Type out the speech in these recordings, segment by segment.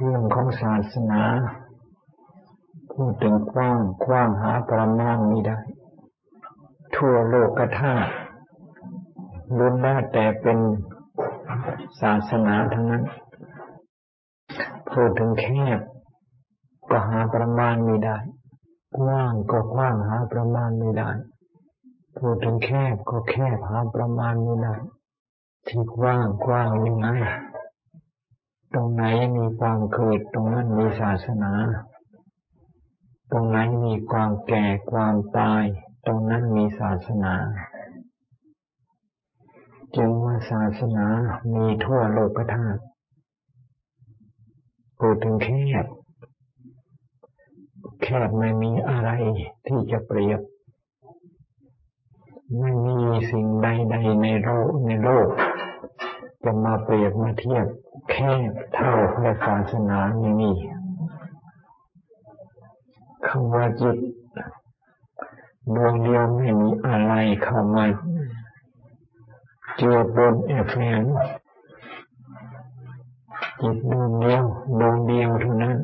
เรื่องของศาสนาพูดถึงกว้างกว้างหาประมาณไม่ได้ ทั่วโลกกระทาล้วนแล้วแต่เป็นศาสนาทั้งนั้นพูดถึงแคบก็หาประมาณไม่ได้ กว้างก็กว้างหาประมาณไม่ได้พูดถึงแคบก็แคบหาประมาณไม่ได้ที่กว้างกว้างยังไง ตรงไหนมีความเกิดตรงนั้นมีศาสนา ตรงไหนมีความแก่ความตาย ตรงนั้นมีศาสนา จึงว่าศาสนามีทั่วโลกธาตุพูดถึงแคบแคบไม่มีอะไรที่จะเปรียบไม่มีสิ่งใดๆในโลกในโลก จะมาเปรียบมาเทียบ แคบเท่าพระศาสนาไม่มีคำว่าจิตดวงเดียวไม่มีอะไรเข้ามาเจือบนแอบแฝงจิตดวงเดียวดวงเดียวเท่านั้น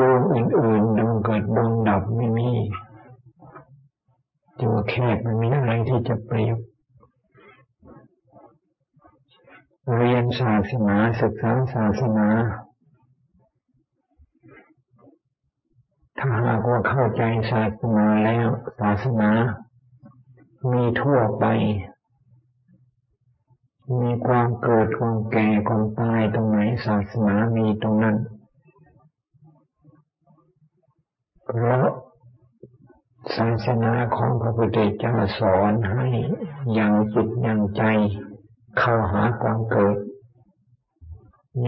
ดวงอื่นๆดวงเกิดดวงดับไม่มีตัวแคบมันมีอะไรที่จะเปรียบ เรียนศาสนาศึกษาศาสนา ถ้าหากว่าเข้าใจศาสนาแล้วศาสนา มีทั่วไป มีความเกิดความแก่ความตายตรงไหนศาสนามีตรงนั้นเพราะศาสนาของพระพุทธเจ้าสอนให้ยังจิตยังใจ เข้าหาความเกิด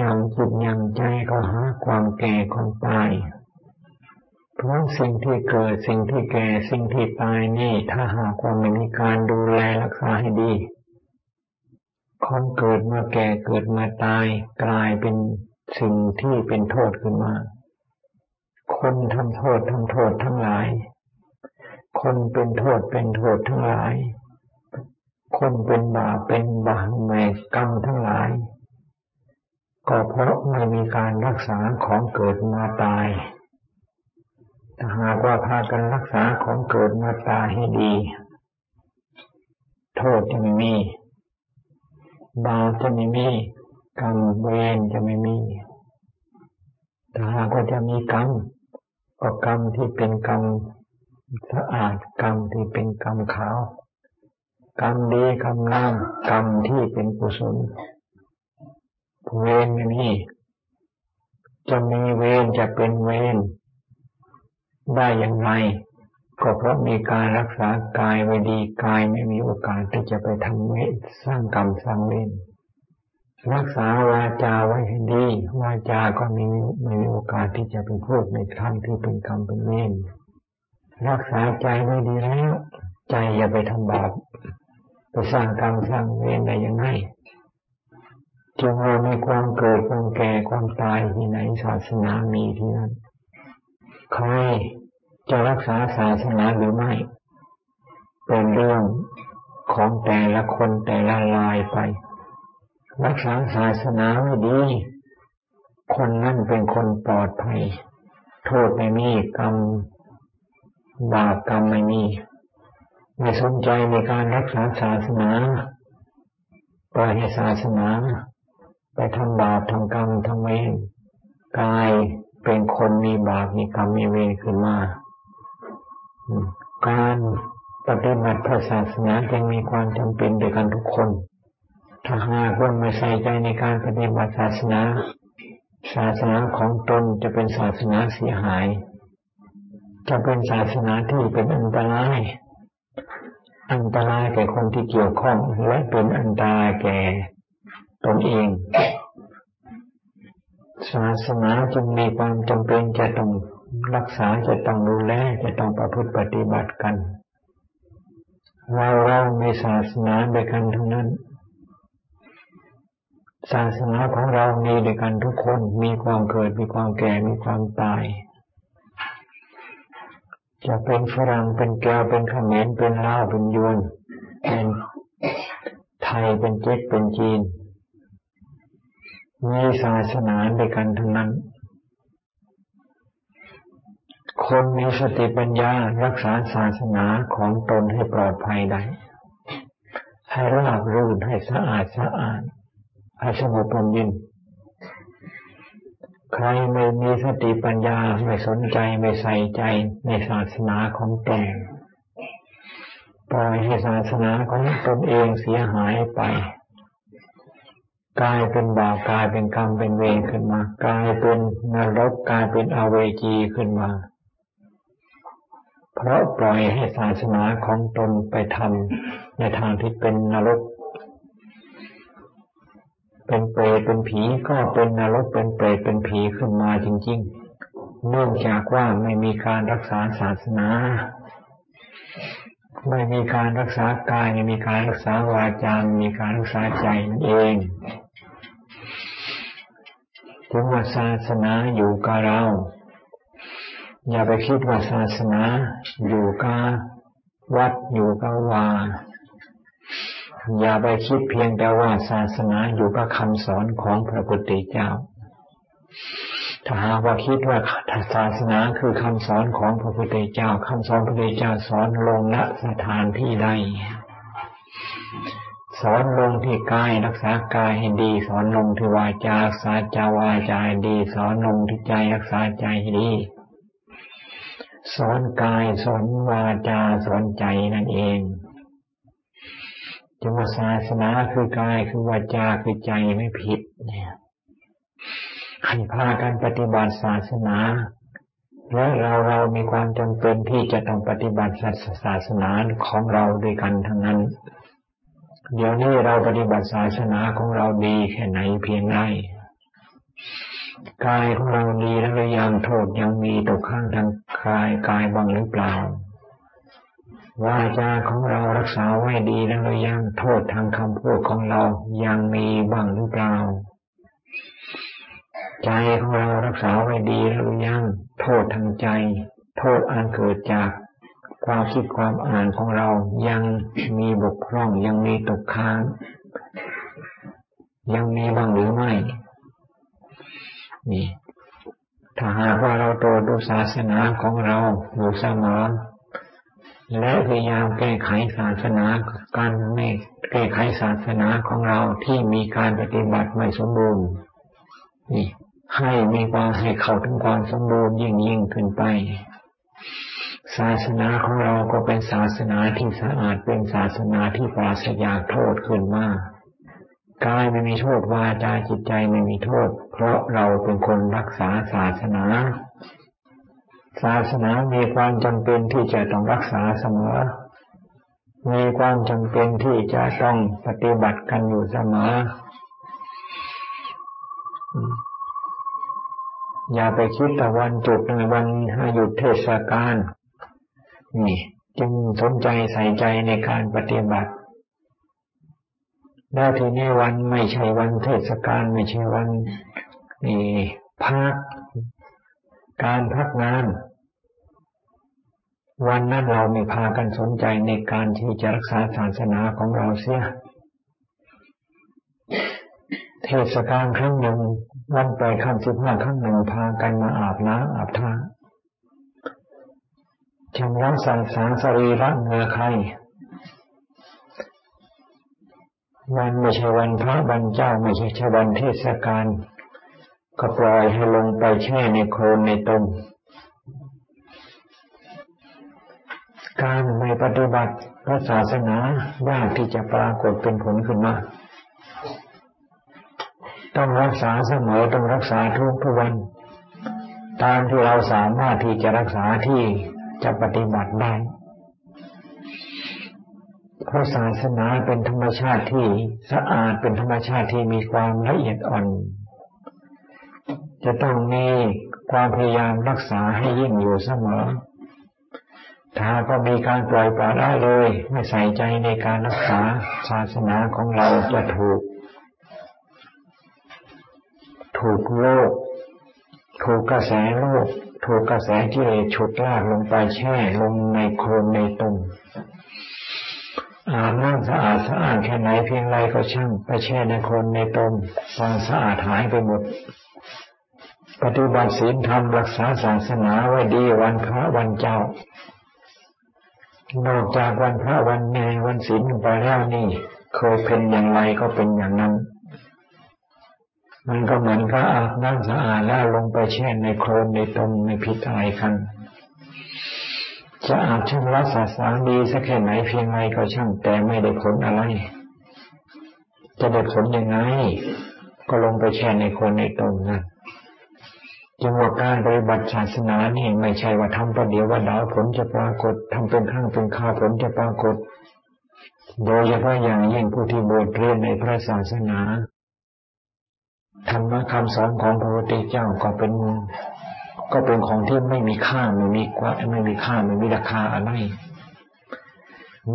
ยังจิตยังใจเข้าหาความแก่ความตายเพราะสิ่งที่เกิดสิ่งที่แก่สิ่งที่ตายนี่ ถ้าหากว่าไม่มีการดูแลรักษาให้ดีของเกิดมาแก่เกิดมาตายกลายเป็นสิ่งที่เป็นโทษขึ้นมา คนทำโทษทำโทษทั้งหลาย คนเป็นโทษเป็นโทษทั้งหลาย คนเป็นบาปเป็นบาปแม่กรรมทั้งหลาย ก็เพราะไม่มีการรักษาของเกิดมาตายถ้าหากว่าพากันรักษาของเกิดมาตายให้ดี โทษจะไม่มี บาปจะไม่มี กรรมเวรจะไม่มีถ้าหากว่าจะมีกรรมก็กรรมที่เป็นกรรมสะอาดกรรมที่เป็นกรรมขาว กรรมดีกรรมงามกรรมที่เป็นกุศลเวรไม่มีจะมีเวรจะเป็นเวรได้อย่างไรก็เพราะมีการรักษากายไว้ดีกายไม่มีโอกาสที่จะไปทำเวรสร้างกรรมสร้างเวรรักษาวาจาไว้ให้ดีวาจาก็มีไม่มีโอกาสที่จะไปพูดในทางที่เป็นกรรมเป็นเวรรักษาใจไว้ดีแล้ว ใจอย่าไปทำบาป ไปสร้างกรรมสร้างเวรได้ยังไงจงเรามีความเกิดความแก่ความตายที่ไหนศาสนามีที่นั่นใครจะรักษาศาสนาหรือไม่ เป็นเรื่องของแต่ละคนแต่ละลายไป รักษาศาสนาไม่ดี คนนั่นเป็นคนปลอดภัย โทษไม่มีกรรมบาปกรรมไม่มี ไม่สนใจในการรักษาศาสนาปล่อยให้ศาสนา ไปทำบาปทำกรรมทำเวรกายเป็นคนมีบาปมีกรรมมีเวรขึ้นมา การปฏิบัติพระศาสนาจึงมีความจำเป็นโดยกันทุกคน ถ้าหากว่าไม่ใส่ใจในการปฏิบัติศาสนา ศาสนาของตนจะเป็นศาสนาเสียหาย จะเป็นศาสนาที่เป็นอันตราย อันตรายแก่คนที่เกี่ยวข้อง และเป็นอันตรายแก่ตนเองศาสนาจึงมีความจำเป็นจะต้องรักษาจะต้องดูแลจะต้องประพฤติปฏิบัติกันเราเราในศาสนาเดียวกันทั้งนั้น ศาสนาของเรามีด้วยกันทุกคนมีความเกิดมีความแก่มีความตาย จะเป็นฝรั่งเป็นแก้วเป็นขมรเป็นลาวเป็นยวนเป็นไทยเป็นเจ๊กเป็นจีน มีศาสนาด้วยกันทั้งนั้น คนมีสติปัญญารักษาศาสนาของตนให้ปลอดภัยได้ ให้ราบรื่นให้สะอาดสะอาดให้สงบลมยิน ใครไม่มีสติปัญญาไม่สนใจไม่ใส่ใจในศาสนาของตนปล่อยให้ศาสนาของตนเองเสียหายไปกลายเป็นบาปกลายเป็นกรรมเป็นเวรขึ้นมากลายเป็นนรกกลายเป็นอเวจีขึ้นมา เพราะปล่อยให้ศาสนาของตนไปทำในทางที่เป็นนรก เป็นเปรตเป็นผีก็เป็นนรกเป็นเปรตเป็นผีขึ้นมาจริงๆ เนื่องจากว่าไม่มีการรักษาศาสนา ไม่มีการรักษากายไม่มีการรักษาวาจาไม่มีการรักษาใจนั่นเองถึงว่าศาสนาอยู่กับเรา อย่าไปคิดว่าศาสนาอยู่กับวัดอยู่กับวา อย่าไปคิดเพียงแต่ว่าศาสนาอยู่กับคำสอนของพระพุทธเจ้า ถ้าหากว่าคิดว่าศาสนาคือคำสอนของพระพุทธเจ้าคำสอนพระพุทธเจ้าสอนลงณสถานที่ใดสอนลงที่กายรักษากายให้ดี สอนลงที่วาจารักษาจาวาจาให้ดี สอนลงที่ใจรักษาใจให้ดี สอนกายสอนวาจาสอนใจนั่นเอง จึงว่าศาสนาคือกายคือวาจาคือใจไม่ผิดเนี่ยให้พากันปฏิบัติศาสนา และเราเรามีความจำเป็นที่จะต้องปฏิบัติศาสนาของเราด้วยกันทั้งนั้น เดี๋ยวนี้เราปฏิบัติศาสนาของเราดีแค่ไหนเพียงไรกายของเราดีแล้วหรือยังโทษยังมีตกข้างทางกายกายบ้างหรือเปล่า วาจาของเรารักษาไว้ดีแล้วหรือยังโทษทางคำพูดของเรายังมีบ้างหรือเปล่าใจของเรารักษาไว้ดีแล้วหรือยังโทษทางใจ โทษอันเกิดจากความคิดความอ่านของเรายังมีบกพร่องยังมีตกค้าง ยังมีบ้างหรือไม่ นี่ ถ้าหากว่าเราโตดูศาสนาของเราอยู่เสมอ และพยายามแก้ไขศาสนาการไม่แก้ไขศาสนาของเราที่มีการปฏิบัติไม่สมบูรณ์นี่ให้มีความให้เข้าถึงความสมบูรณ์ยิ่งยิ่งขึ้นไป ศาสนาของเราก็เป็นศาสนาที่สะอาดเป็นศาสนาที่ปราศจากโทษขึ้นมากกายไม่มีโทษวาจาจิตใจไม่มีโทษ เพราะเราเป็นคนรักษาศาสนา ศาสนามีความจำเป็นที่จะต้องรักษาเสมอ มีความจำเป็นที่จะต้องปฏิบัติกันอยู่เสมอ อย่าไปคิดแต่วันจุดในวันหยุดเทศกาลนี่จึงสนใจใส่ใจในการปฏิบัติแล้วทีนี้วันไม่ใช่วันเทศกาลไม่ใช่วันนี่พักการพักงาน วันนั้นเราไม่พากันสนใจในการที่จะรักษาศาสนาของเราเสีย เทศกาลครั้งหนึ่งวันปล่อยคำสิบห้าครั้งหนึ่งพากันมาอาบน้ำอาบท่าชำระสังสารสรีระเนื้อใครวันไม่ใช่วันพระวันเจ้าไม่ใช่ชวันเทศกาลก็ปล่อยให้ลงไปแช่ในโคลนในตม การไม่ปฏิบัติพระศาสนายากที่จะปรากฏเป็นผลขึ้นมา ต้องรักษาเสมอต้องรักษาทุกทุกวัน ตามที่เราสามารถที่จะรักษาที่จะปฏิบัติได้เพราะศาสนาเป็นธรรมชาติที่สะอาดเป็นธรรมชาติที่มีความละเอียดอ่อน จะต้องมีความพยายามรักษาให้ยิ่งอยู่เสมอ ถ้าก็มีการปล่อยปละละเลย ไม่ใส่ใจในการรักษาศาสนาของเราจะถูก ถูกโลก ถูกกระแสโลก ถูกกระแสกิเลฉุดลากลงไปแช่ลงในโคลนในตุ่มอาบน้ำสะอาดสะอาดแค่ไหนเพียงไรก็ช่าง ไปแช่ในคนในตมความสะอาดหายไปหมดปฏิบัติศีลธรรมรักษาศาสนาไว้ดีวันพระวันเจ้า นอกจากวันพระวันแม่วันศีลไปแล้วนี่เคยเป็นอย่างไรก็เป็นอย่างนั้น มันก็เหมือนพระอาบน้ำสะอาดแล้วลงไปแช่ในโคลนในตมในพิษอะไรกันจะอาบชำระสาสางดีสักแค่ไหนเพียงไรก็ช่างแต่ไม่ได้ผลอะไร จะได้ผลยังไง ก็ลงไปแช่ในคนในตรงนั้น จึงว่าการปฏิบัติศาสนาเนี่ไม่ใช่ว่าทำประเดี๋ยวว่าดาวผลจะปรากฏทำเป็นข้างเป็นข้าผลจะปรากฏ โดยเฉพาะอย่างยิ่งผู้ที่บวชเรียนในพระศาสนาธรรมะคำสอนของพระพุทธเจ้าก็เป็น ก็เป็นของที่ไม่มีค่าไม่มีกว่าไม่มีค่าไม่มีราคาอะไร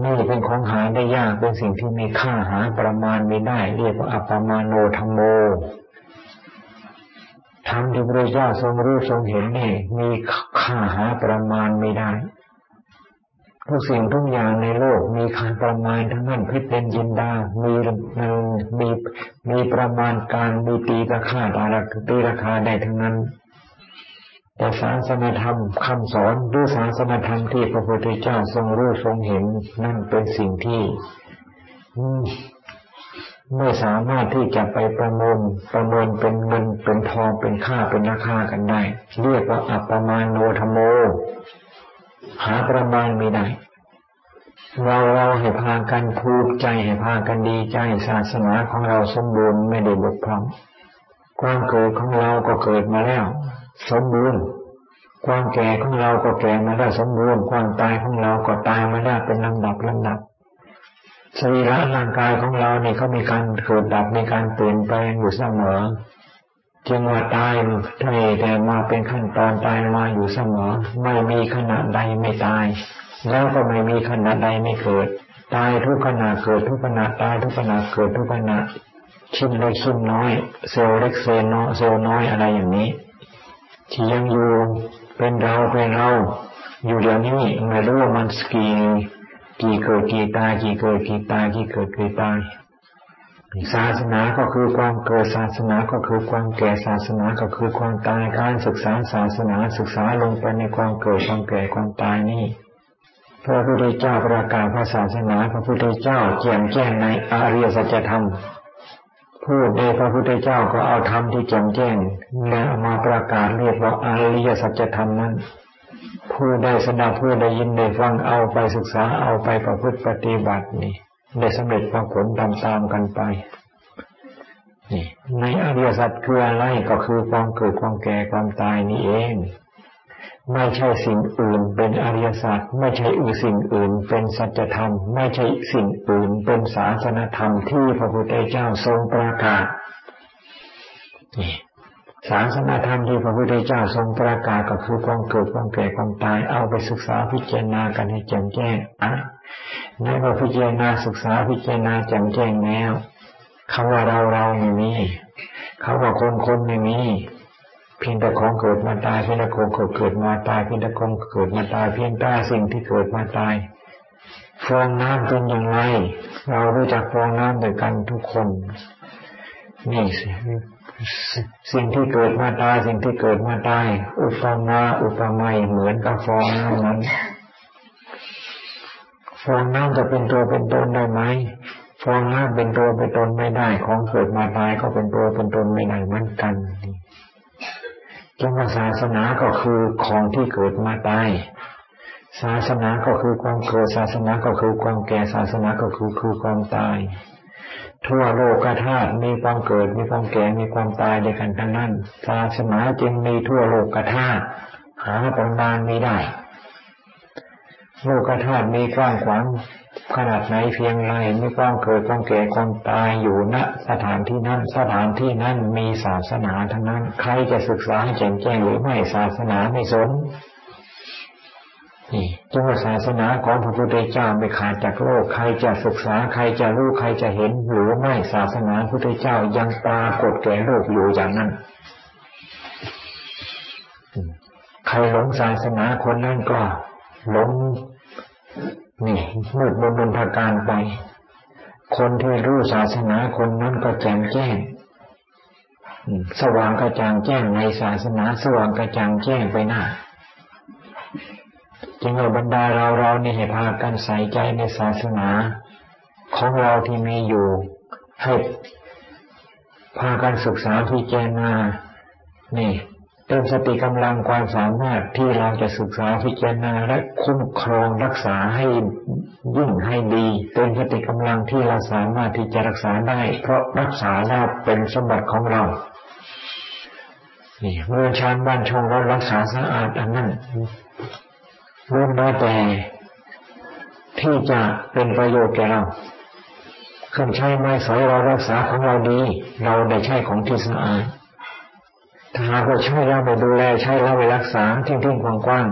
นี่เป็นของหาได้ยากเป็นสิ่งที่มีค่าหาประมาณไม่ได้ เรียกว่าอัปมาโนธรรมโม ธรรมที่พระเจ้าทรงรู้ทรงเห็นนี่มีค่าหาประมาณไม่ได้ทุกสิ่งทุกอย่างในโลกมีค่าประมาณทั้งนั้นพิเป็นยินดา มีมีมีประมาณการมีตีราคาตีราคาได้ทั้งนั้น แต่ศาสนธรรมคำสอนด้วยศาสนธรรมที่พระพุทธเจ้าทรงรู้ทรงเห็นนั่นเป็นสิ่งที่ ไม่สามารถที่จะไปประมินประมินเป็นเงินเป็นทองเป็นค่าเป็นราคากันได้ เรียกว่าอัปปมาโนธโม หาประมาณไม่ได้ เราเราให้พากันภูมิใจให้พากันดีใจศาสนาของเราสมบูรณ์ไม่ได้บกพร่องความเกิดของเราก็เกิดมาแล้ว สมบูรณ์ความแก่ของเราก็แก่มาได้สมบูรณ์ความตายของเราก็ตายมาได้เป็นลำดับลำดับ สรีระร่างกายของเราเนี่ยเขามีการเกิดดับมีการเปลี่ยนแปลงอยู่เสมอจึงว่าตายทะเลแต่มาเป็นขั้นตอนตายมาอยู่เสมอ ไม่มีขณะใดไม่ตาย แล้วก็ไม่มีขณะใดไม่เกิด ตายทุกขณะเกิดทุกขณะตายทุกขณะเกิดทุกขณะชิ้นเล็กชิ้นน้อย เซลล์เล็กเซลล์น้อยเซลล์น้อยอะไรอย่างนี้ ที่ยังอยู่เป็นเราเป็นเรา อยู่เดี๋ยวนี้ไม่รู้ว่ามันสกี กี่เกิดกี่ตายกี่เกิดกี่ตายกี่เกิดกี่ตายศาสนาก็คือความเกิดศาสนาก็คือความแก่ศาสนาก็คือความตายการศึกษาศาสนาศึกษาลงไปในความเกิดความแก่ความตายนี่พระพุทธเจ้าประกาศพระศาสนาพระพุทธเจ้าแจ่มแจ้งในอริยสัจธรรมพูดในพระพุทธเจ้าก็เอาธรรมที่แจ่มแจ้งและมาประกาศเรียกว่าอริยสัจธรรมนั้น ผู้ได้สดับผู้ได้ยินได้ฟังเอาไปศึกษาเอาไปประพฤติปฏิบัตินี่ได้สำเร็จผลตามตามกันไปนี่ในอริยสัจคืออะไรก็คือความเกิดความแก่ความตายนี่เอง ไม่ใช่สิ่งอื่นเป็นอริยสัจไม่ใช่อื่นสิ่งอื่นเป็นสัจธรรม ไม่ใช่สิ่งอื่นเป็นศาสนธรรมที่พระพุทธเจ้าทรงประกาศนี่ ศาสนธรรมที่พระพุทธเจ้าทรงประกาศก็คือความเกิดความแก่ความตายเอาไปศึกษาพิจารณากันให้แจ่มแจ้งอะในพอพิจารณาศึกษาพิจารณาแจ่มแจ้งแล้วคำว่าเราเราไม่มีเขาว่าคนคนไม่มีเพียงแต่ของเกิดมาตายเพียงแต่ของเกิดมาตายเพียงแต่ของเกิดมาตายเพียงแต่สิ่งที่เกิดมาตายฟองน้ำเป็นอย่างไร เรารู้จักฟองน้ำด้วยกันทุกคนนี่สิ สิ่งที่เกิดมาตายสิ่งที่เกิดมาตาย อุปมาอุปไมยเหมือนกับฟองน้ำนั้นฟองน้ำจะเป็นตัวเป็นตนได้ไหมฟองน้ำเป็นตัวเป็นตนไม่ได้ ของเกิดมาตายก็เป็นตัวเป็นตนไม่ได้เหมือนกันจึงว่าศาสนาก็คือของที่เกิดมาตาย ศาสนาก็คือความเกิดศาสนาก็คือความแก่ศาสนาก็คือคือความตาย ทั่วโลกธาตุมีความเกิด มีความแก่ มีความตายในกันทั้งนั้นศาสนาจึงมีทั่วโลกธาตุหาประมาณไม่ได้ โลกธาตุมีกว้างขวางขนาดไหนเพียงไรมีความเกิดความแก่ความตายอยู่ณสถานที่นั้นสถานที่นั้นมีศาสนาทั้งนั้น ใครจะศึกษาให้แจ่มแจ้งหรือไม่ศาสนาไม่สน นี่จังศาสนาของพระพุทธเจ้าไม่ขาดจากโลก ใครจะศึกษาใครจะรู้ใครจะเห็น หรือไม่ศาสนาพระพุทธเจ้ายังปรากฏแก่โลกอยู่อย่างนั้น ใครหลงศาสนาคนนั้นก็หลงนี่มืดบนบนทาการไป คนที่รู้ศาสนาคนนั้นก็แจ่มแจ้งสว่างกระจ่างแจ้งในศาสนาสว่างกระจ่างแจ้งไปหน้า จึงเอาบรรดาเราเรานี่ให้พากันใส่ใจในศาสนา ของเราที่มีอยู่ ให้พากันศึกษาพิจารณานี่เติมสติกำลังความสามารถที่เราจะศึกษาพิจารณาและคุ้มครองรักษาให้ยิ่งให้ดีเติมสติกำลังที่เราสามารถที่จะรักษาได้ เพราะรักษาแล้วเป็นสมบัติของเรานี่เมื่อชานบ้านช่องเรารักษาสะอาดอันนั้น ล้วนแล้วแต่ที่จะเป็นประโยชน์แก่เราเครื่องใช้ไม้สอยเรารักษาของเราดี เราได้ใช้ของที่สะอาดถ้าหากว่าใช้เราไปดูแลใช้เราไปรักษาทิ้งทิ้งกว้างกว้าง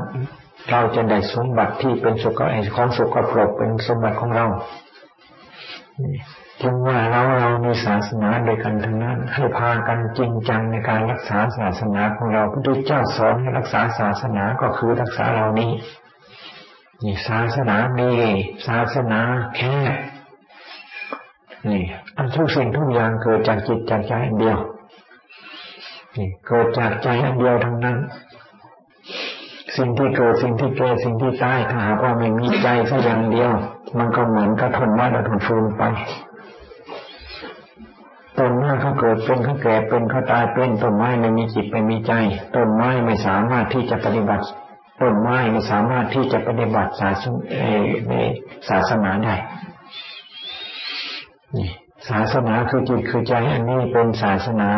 เราจะได้สมบัติที่เป็นสุขของสุขปรกเป็นสมบัติของเราจึงว่าเราเรามีศาสนาโดยกันทั้งนั้นให้พากันจริงจังในการรักษาศาสนาของเราพระพุทธเจ้าสอนให้รักษาศาสนาก็คือรักษาเรานี้ นี่ศาสนามีศาสนาแค่นี่อันทุกสิ่งทุกอย่างเกิดจากจิตจากใจอันเดียว นี่เกิดจากใจอันเดียวทั้งนั้น สิ่งที่เกิดสิ่งที่เกิดสิ่งที่ตายถ้าหากว่าไม่มีใจสักอย่างเดียว มันก็เหมือนกระทนไม้กระทนฟืนไปต้นไม้เขาเกิดเป็นเขาแก่เป็นเขาตายเป็นต้นไม้ไม่มีจิตไม่มีใจต้นไม้ไม่สามารถที่จะปฏิบัติ ต้นไม้ไม่สามารถที่จะปฏิบัติศาสนาในศาสนาได้ศาสนาคือจิตคือใจอันนี้เป็นศาสนา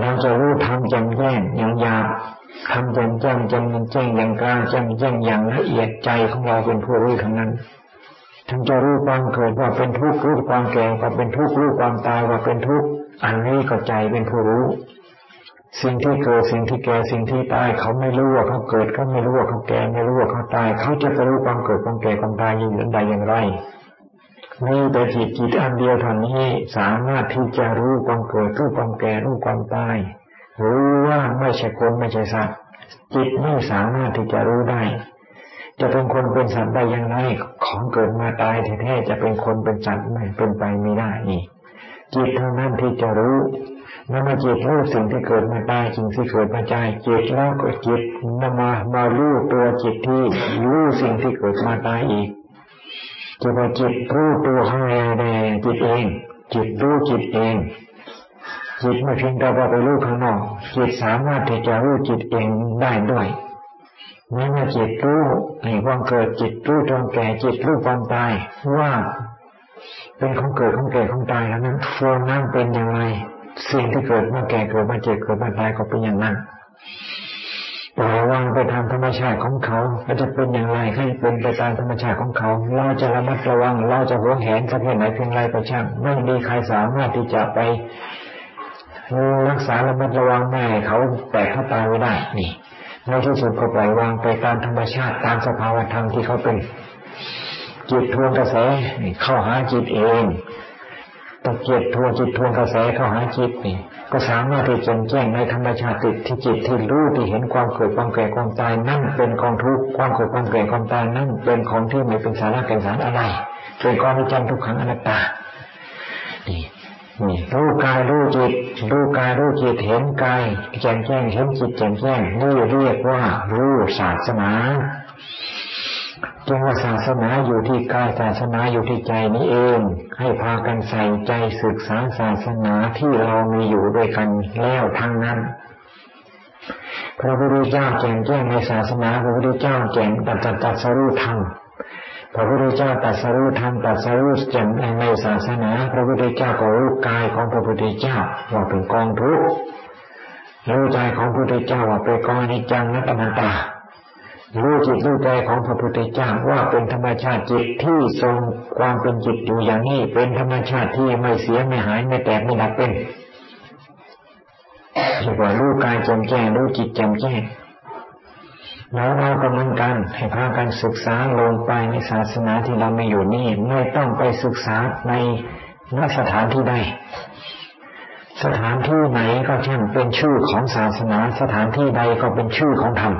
เราจะรู้ทำจ่มแจ้งอย่างยาทำจ่มแจ้งจ่มแจ้งอย่างกลางจ่มแจ้งอย่างละเอียดใจของเราเป็นผู้รู้ทั้งนั้นทั้งจะรู้ความเกิดว่าเป็นทุกข์รู้ความแก่ว่าเป็นทุกข์รู้ความตายว่าเป็นทุกข์อันนี้ก็ใจเป็นผู้รู้ สิ่งที่เกิดสิ่งที่แก่สิ่งที่ตายเขาไม่รู้ว่าเขาเกิดเขาไม่รู้ว่าเขาแก่ไม่รู้ว่าเขาตาย เขาจะรู้ความเกิดความแก่ความตายอย่างใดอย่างไรมีแต่จิตจิตอันเดียวเท่านี้สามารถที่จะรู้ความเกิดรู้ความแก่รู้ความตายรู้ว่าไม่ใช่คนไม่ใช่สัตว์จิตไม่สามารถที่จะรู้ได้ จะเป็นคนเป็นสัตว์ได้อย่างไรของเกิดมาตายแท้ๆจะเป็นคนเป็นสัตว์ไม่เป็นไปไม่ได้นี่จิตเท่านั้นที่จะรู้ นำมาจิตรู้สิ่งที่เกิดมาตายสิ่งที่เกิดมาใจจิตแล้วก็จิตนำมามารู้ตัวจิตที่รู้สิ่งที่เกิดมาตายอีกจะว่าจิตรู้ตัวข้างในจิตเอง จิตรู้จิตเองจิตไม่เพียงแต่ว่าไปรู้ข้างนอกจิตสามารถที่จะรู้จิตเองได้ด้วยแม้ว่าจิตรู้ในความเกิดจิตรู้ตรงแก่จิตรู้ความตายว่า เป็นของเกิดของแก่ของตายแล้วนั้นฟองน้ำเป็นอย่างไร สิ่งที่เกิดมาแก่เกิดมาเจ็บเกิดมาตายก็เป็นอย่างนั้นปล่อยวางไปตามธรรมชาติของเขาก็จะเป็นอย่างไรให้เป็นไปตามธรรมชาติของเขา เราจะระมัดระวัง เราจะหวงแหนสักแค่ไหนเพียงไรก็ช่าง ไม่มีใครสามารถที่จะไปรักษาระมัดระวังแม่เขาแตกเขาตายไม่ได้ นี่ในที่สุดก็ปล่อยวางไปตามธรรมชาติตามสภาวะธรรมที่เขาเป็น จิตทวนกระแสเข้าหาจิตเอง ตะเกียบทวนจิตทวนกระแสเข้าหาจิตนี่ก็สามารถที่จะแจ้งในธรรมชาติที่จิตที่รู้ที่เห็นความเกิดความแก่ความตายนั่นเป็นกองทุกข์ความเกิดความแก่ความตายนั่นเป็นของที่ไม่เป็นสาระแก่นสารอะไรเป็นกองวิจัยทุกขังอนัตตานี่นี่รู้กายรู้จิตรู้กายรู้จิตเห็นกายแจ่มแจ้งเห็นจิตแจ่มแจ้งนี่เรียกว่ารู้ศาสนา จึงว่าศาสนาอยู่ที่กายศาสนาอยู่ที่ใจนี้เอง ให้พากันใส่ใจศึกษาศาสนาที่เรามีอยู่ด้วยกันแล้วทั้งนั้นพระพุทธเจ้าแจ่มแจ้งในศาสนาพระพุทธเจ้าแจ่มตัดตัดสรู้ธรรมพระพุทธเจ้าตัดสรู้ธรรมตัดสรู้แจ่มในศาสนา พระพุทธเจ้าก็รู้กายของพระพุทธเจ้าว่าเป็นกองทุกข์รู้ใจของพระพุทธเจ้าว่าเป็นกองนิจังนัตนันตา รู้จิตรู้ใจของพระพุทธเจ้าว่าเป็นธรรมชาติจิตที่ทรงความเป็นจิตอยู่อย่างนี้ เป็นธรรมชาติที่ไม่เสียไม่หายไม่แตกไม่ดับเป็นเรียกว่ารู้กายแจ่มแจ้งรู้จิตแจ่มแจ้งแล้วเราก็เหมือนกันให้พากันศึกษาลงไปในศาสนาที่เราไม่อยู่นี่ไม่ต้องไปศึกษาในนัสถานที่ใดสถานที่ไหนก็ช่างเป็นชื่อของศาสนา สถานที่ใดก็เป็นชื่อของธรรม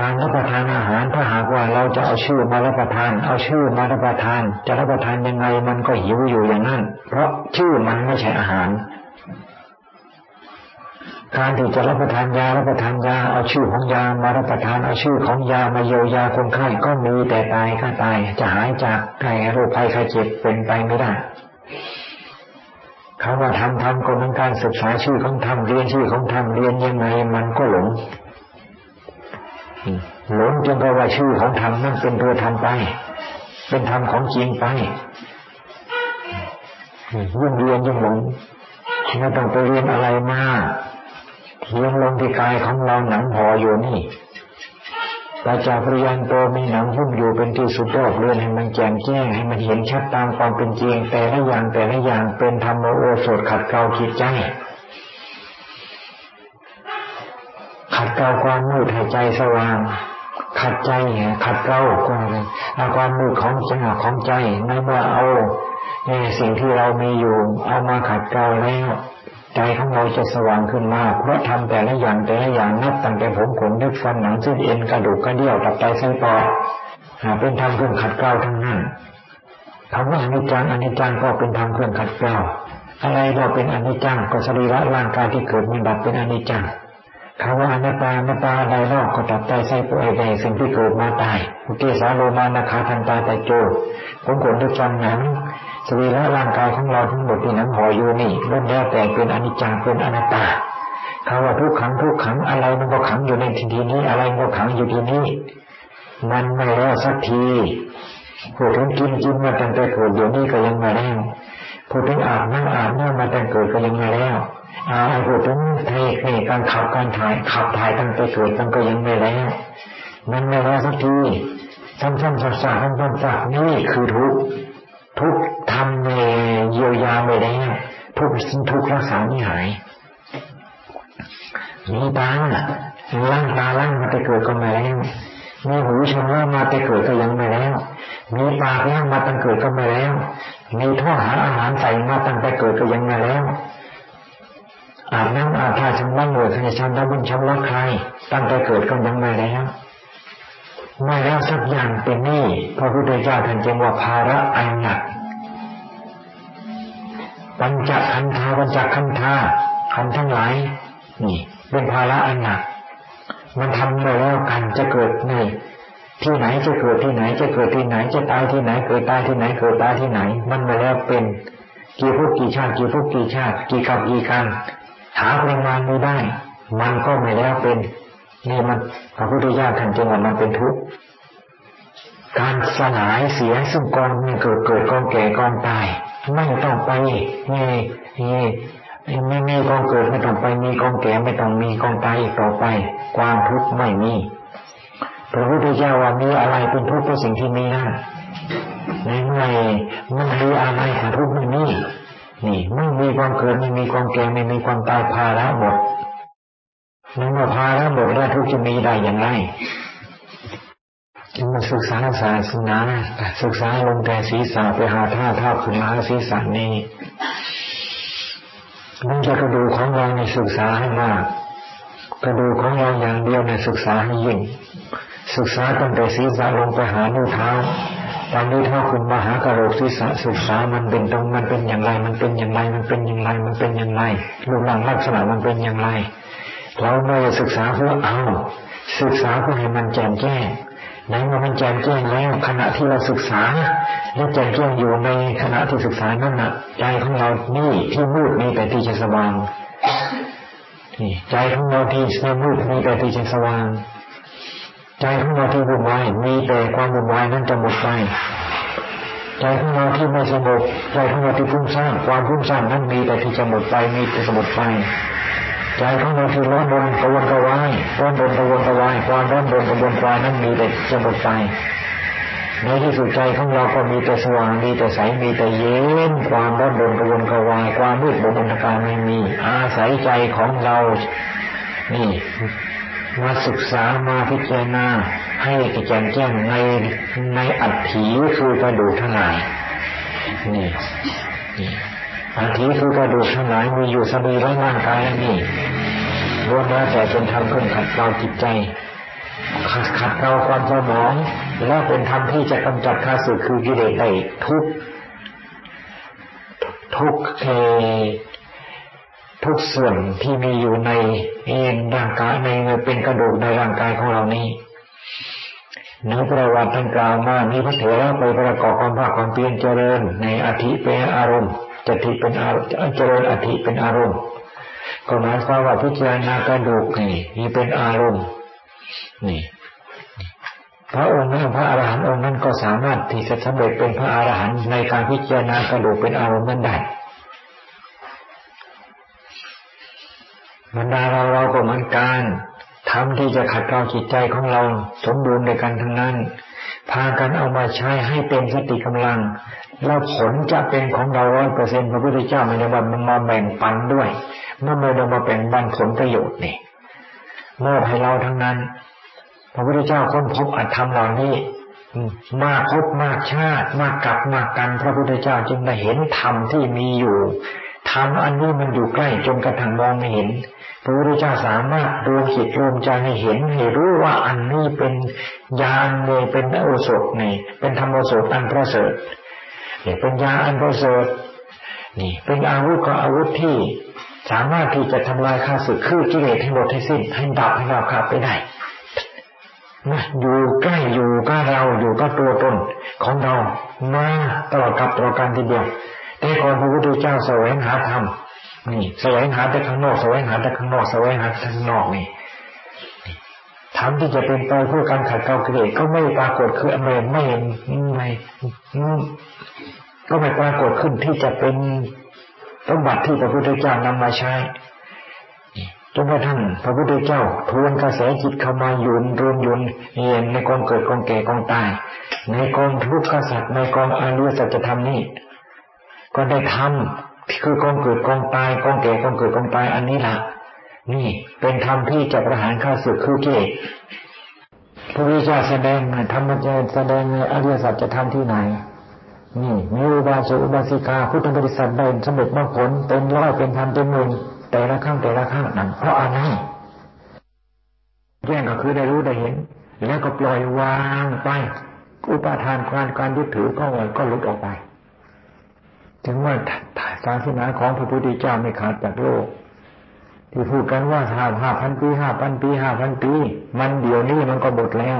การรับประทานอาหารถ้าหากว่าเราจะเอาชื่อมารับประทาน เอาชื่อมารับประทาน จะรับประทานยังไงมันก็หิวอยู่อย่างนั้น เพราะชื่อมันไม่ใช่อาหาร การที่จะรับประทานยารับประทานยาเอาชื่อของยามารับประทานเอาชื่อของยามาเยียวยาคนไข้ก็มีแต่ตายก็ตาย จะหายจากไข้โรคภัยไข้เจ็บเป็นไปไม่ได้คำว่าทำทำก็เหมือนการศึกษาชื่อของธรรมเรียนชื่อของธรรมเรียนยังไงมันก็หลง หลงจนกระว่าชื่อของธรรมนั่นเป็นตัวธรรมไป เป็นธรรมของจริงไปยิ่งเรียนยิ่งหลงไม่ต้องไปเรียนอะไรมาเทียงลงที่กายของเราหนังห่ออยู่นี่ราจากปริยันโตมีหนังหุ้มอยู่เป็นที่สุดรอบเรือนให้มันแจ่มแจ้งให้มันเห็นชัดตามความเป็นจริง แต่ละอย่างแต่ละอย่างเป็นธรรมโอสถขัดเกลาจิตใจ เกลาความมืดให้ใจสว่าง ขัดใจขัดเกลาความความมืดของใจของใจในเมื่อเอาสิ่งที่เรามีอยู่ เอามาขัดเกลาแล้ว ใจของเราจะสว่างขึ้นมาเพราะทำแต่ละอย่างแต่ละอย่างนับตั้งแต่ผมขนเล็บฟันหนังเส้นเอ็นกระดูกกระเดี่ยวตับไตไส้ปอดเป็นธรรมเครื่องขัดเกลาทั้งนั้นคำว่าอนิจจังอนิจจังก็เป็นธรรมเครื่องขัดเกลาอะไรเราเป็นอนิจจังก็สรีระร่างกายที่เกิดมีดับเป็นอนิจจัง คำว่าอนัตตาอนัตตาอะไรรอกก็ตับไตไส้ปอดใดสิ่งที่เกิดมาตายอุเกสาโลมานาคาทันตาไตโจผมขนเล็บฟันหนังสรีระร่างกายของเราทั้งหมดที่นั้นห่ออยู่นี่ล้วนแล้วแต่เป็นอนิจจังเป็นอนัตตาคำว่าทุกขังทุกขังอะไรมันก็ขังอยู่ในทีทีนี้ อะไรมันก็ขังอยู่ที่นี้ มันไม่แล้วสักทีพูดถึงกินกินมาตั้งแต่เกิดเดี๋ยวนี้ก็ยังมาแล้วพูดถึงอาบน้ำอาบน้ำมาตั้งเกิดก็ยังมาแล้ว อาพูดถึงเทคนิคการขับการถ่ายขับถ่ายตั้งแต่เกิดมันก็ยังไม่แล้วมันไม่แล้วสักทีซ้ำๆซักๆซ้ำๆซักนี่คือทุกทุกทำในเยียวยาไปแล้วทุกสิ่งทุกรักษาไม่หายมีตาล่างตาล่างมาแต่เกิดก็ไมาแล้วมีหูชำระมาแต่เกิดก็ยังไม่แล้วมีปากล่างมาตั้งเกิดก็ไมาแล้วมีท่อหาอาหารใส่มาตั้งแต่เกิดก็ยังไมาแล้ว อาบน้ำอาบท่าชำระหน่วยขณะชำระบุญชำระใครตั้งแต่เกิดก็ยังไม่แล้วไม่แล้วสักอย่างเป็นนี่พระพุทธเจ้าท่านจึงว่าภาระอันหนักปัญจคันธาปัญจคันธาคันทั้งหลายนี่เป็นภาระอันหนัก มันทำไปแล้วกันจะเกิดในที่ไหนจะเกิดที่ไหนจะเกิดที่ไหนจะตายที่ไหนเกิดตายที่ไหนเกิดตายที่ไหน มันมาแล้วเป็นกี่ภพกี่ชาติกี่ภพกี่ชาติกี่กับกี่กัน หาประมาณไม่ได้ มันก็ไม่แล้วเป็นนี่มันพระพุทธเจ้าท่านจึงว่ามันเป็นทุกข์การสลายเสียซึ่งกองมีเกิดเกิดกองแก่กองตาย ไม่ต้องไปนี่นี่ไม่มีกองเกิดไม่ต้องไปมีกองแก่ไม่ต้องมีกองตายอีกต่อไป ความทุกข์ไม่มีพระพุทธเจ้าว่ามีอะไรเป็นทุกข์ก็สิ่งที่มีนั่นในเมื่อมันมีอะไรของทุกข์ไม่มี นี่ไม่มีความเกิดไม่มีความแก่ไม่มีความตายภาระหมดในเมื่อภาระหมดแล้วทุกจะมีได้อย่างไรจึงมาศึกษาศาสนาศึกษาลงแต่ศีรษะไปหาท่าท่าขึ้นมาศีรษะนี้มันจะกระดูของเราในศึกษาให้มากกระดูกของเราอย่างเดียวในศึกษาให้ยิ่งศึกษาตั้งแต่ศีรษะลงไปหานิ้วเท้า ตอนนี้เท้าคุณมาหากระโหลกศีรษะศึกษามันเป็นตรงมันเป็นอย่างไร มันเป็นอย่างไร มันเป็นอย่างไร มันเป็นอย่างไรรูปร่างลักษณะมันเป็นอย่างไรเราไม่ศึกษาเพื่อเอาศึกษาเพื่อให้มันแจ่มแจ้งในเมื่อมันแจ่มแจ้งแล้วขณะที่เราศึกษาและแจ่มแจ้งอยู่ในขณะที่ศึกษานั่นน่ะใจของเรานี่ที่มืดมีแต่ที่จะสว่างนี่ใจของเราที่มืดมีแต่ที่จะสว่าง ใจของเราที่วุ่นวายมีแต่ความวุ่นวายนั้นจะหมดไปใจของเราที่ไม่สงบใจของเราที่พุ่งสร้างความพุ่งสร้างนั้นมีแต่ที่จะหมดไปมีแต่สมดไปใจของเราที่ร้อนรนกระวนกระวายร้อนรนกระวนกระวายความร้อนรนกระวนกระวายนั้นมีแต่จะหมดไปในที่สุดใจของเราก็มีแต่สว่างมีแต่ใสมีแต่เย็นความร้อนรนกระวนกระวายความมืดบนอันตรายไม่มี อาศัยใจของเรา นี่ มาศึกษามาพิจารณาให้กระจ่างแจ้งในในอัตถีคือกระดูกทั้งหลายนี่นี่อันที่คือกระดูกทั้งหลายมีอยู่สมีร่างกายนี่ล้วนแล้วแต่เป็นธรรมเครื่องขัดเกลาจิตใจขัดขาดเกลาความสมองแล้วเป็นธรรมที่จะกำจัดข้าศึกคือกิเลสได้ทุกทุกเอ ทุกส่วนที่มีอยู่ในเอ็นร่างกายในเป็นกระดูกในร่างกายของเรานี้ในประวัติท่านกล่าวมามีพระเถระไปประกอบความภาคความเพียรเจริญ ในอธิเป็นอารมณ์จติเป็นอารมณ์เจริญอธิเป็นอารมณ์ ก็หมายความว่าพิจารณากระดูกนี่นี่เป็นอารมณ์ นี่ พระองค์นั้นพระอรหันต์องค์นั้นก็สามารถที่จะสำเร็จเป็นพระอรหันต์ในการพิจารณากระดูกเป็นอารมณ์นั้นได้ บรรดาเราเราก็เหมือนกันทำที่จะขัดเกลาจิตใจของเราสมบูรณ์ในกันทั้งนั้น พากันเอามาใช้ให้เป็นสติกำลัง แล้วผลจะเป็นของเราร้อยเปอร์เซ็นต์พระพุทธเจ้าไม่ได้บันมาแบ่งปันด้วยเมื่อไม่ได้มาแบ่งบันผลประโยชน์นี่มอบให้เราทั้งนั้น พระพุทธเจ้าค้นพบอัตธรรมเหล่านี้มากพบมากชาติ มากกลับมากกัน พระพุทธเจ้าจึงได้เห็นธรรมที่มีอยู่ ธรรมอันนี้มันอยู่ใกล้จนกระทั่งมองไม่เห็น พระพุทธเจ้าสามารถรวมจิตรวมใจให้เห็นให้รู้ว่าอันนี้เป็นยานเลยเป็นโอสถนี่เป็นธรรมโอสถอันประเสริฐนี่เป็นยาอันประเสริฐนี่ เป็นอาวุธก็อาวุธที่สามารถที่จะทำลายข้าศึกคือกิเลสให้หมดให้สิ้นให้ดับให้เราขับไปได้นะอยู่ใกล้อยู่กับเราอยู่กับตัวตนของเรามาตลอดกับตลอดการทีเดียว แต่ก่อนพระพุทธเจ้าแสวงหาธรรมนี่แสวงหาแต่ข้างนอกแสวงหาแต่ข้างนอกแสวงหาข้างนอกนี่ทำที่จะเป็นไปเพื่อการขัดเกลากิเลสก็ไม่ปรากฏคืออะไรไม่ไม่ก็ไม่ปรากฏขึ้นที่จะเป็นสมบัติที่พระพุทธเจ้านำมาใช้จนกระทั่งพระพุทธเจ้าทวนกระแสจิตเข้ามายุนรวมยุนเย็นในกองเกิดกองแก่กองตาย ในกองทุกขสัตว์ในกองอาริยสัจธรรมนี้ ก็ได้ทำคือกองเกิดกองตายกองแก่กองเกิดกองตายอันนี้ละนี่เป็นธรรมที่จะประหารข้าศึกคือเกศพระวิชาแสดงธรรมจะแสดงในอริยสัจจะทำที่ไหน นี่มีอุบาสกอุบาสิกาพุทธบริษัทได้สำเร็จมรรคผลเต็มร้อยเป็นธรรมเต็มหนึ่งแต่ละข้างแต่ละข้างนั่นเพราะอะไรแย่งก็คือได้รู้ได้เห็น แล้วก็ปล่อยวางไป อุปาทานการการยึดถือก็ก็หลุดออกไป ถึงว่าศาสนาของพระพุทธเจ้าไม่ขาดจากโลก ที่พูดกันว่าห้าห้าพันปีห้าพันปีห้าพันปี มันเดี๋ยวนี้มันก็หมดแล้ว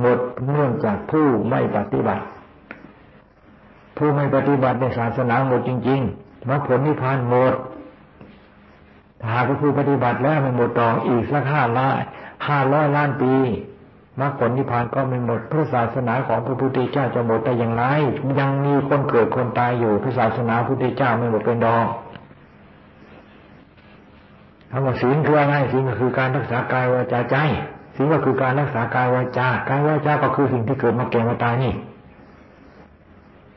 หมดเนื่องจากผู้ไม่ปฏิบัติ ผู้ไม่ปฏิบัติในศาสนาหมดจริงๆมรรคผลนิพพานหมดหากผู้ปฏิบัติแล้วมันหมดต่ออีกสักห้าล้านห้าร้อยล้านปี มรรคผลนิพพานก็ไม่หมดพระศาสนาของพระพุทธเจ้าจะหมดได้อย่างไร ยังมีคนเกิดคนตายอยู่พระศาสนาพุทธเจ้าไม่หมดเป็นดองคำว่าศีลคืออะไรศีลก็คือการรักษากายวาจาใจศีลก็คือการรักษากายวาจากายวาจาก็คือสิ่งที่เกิดมาแก่มาตายนี่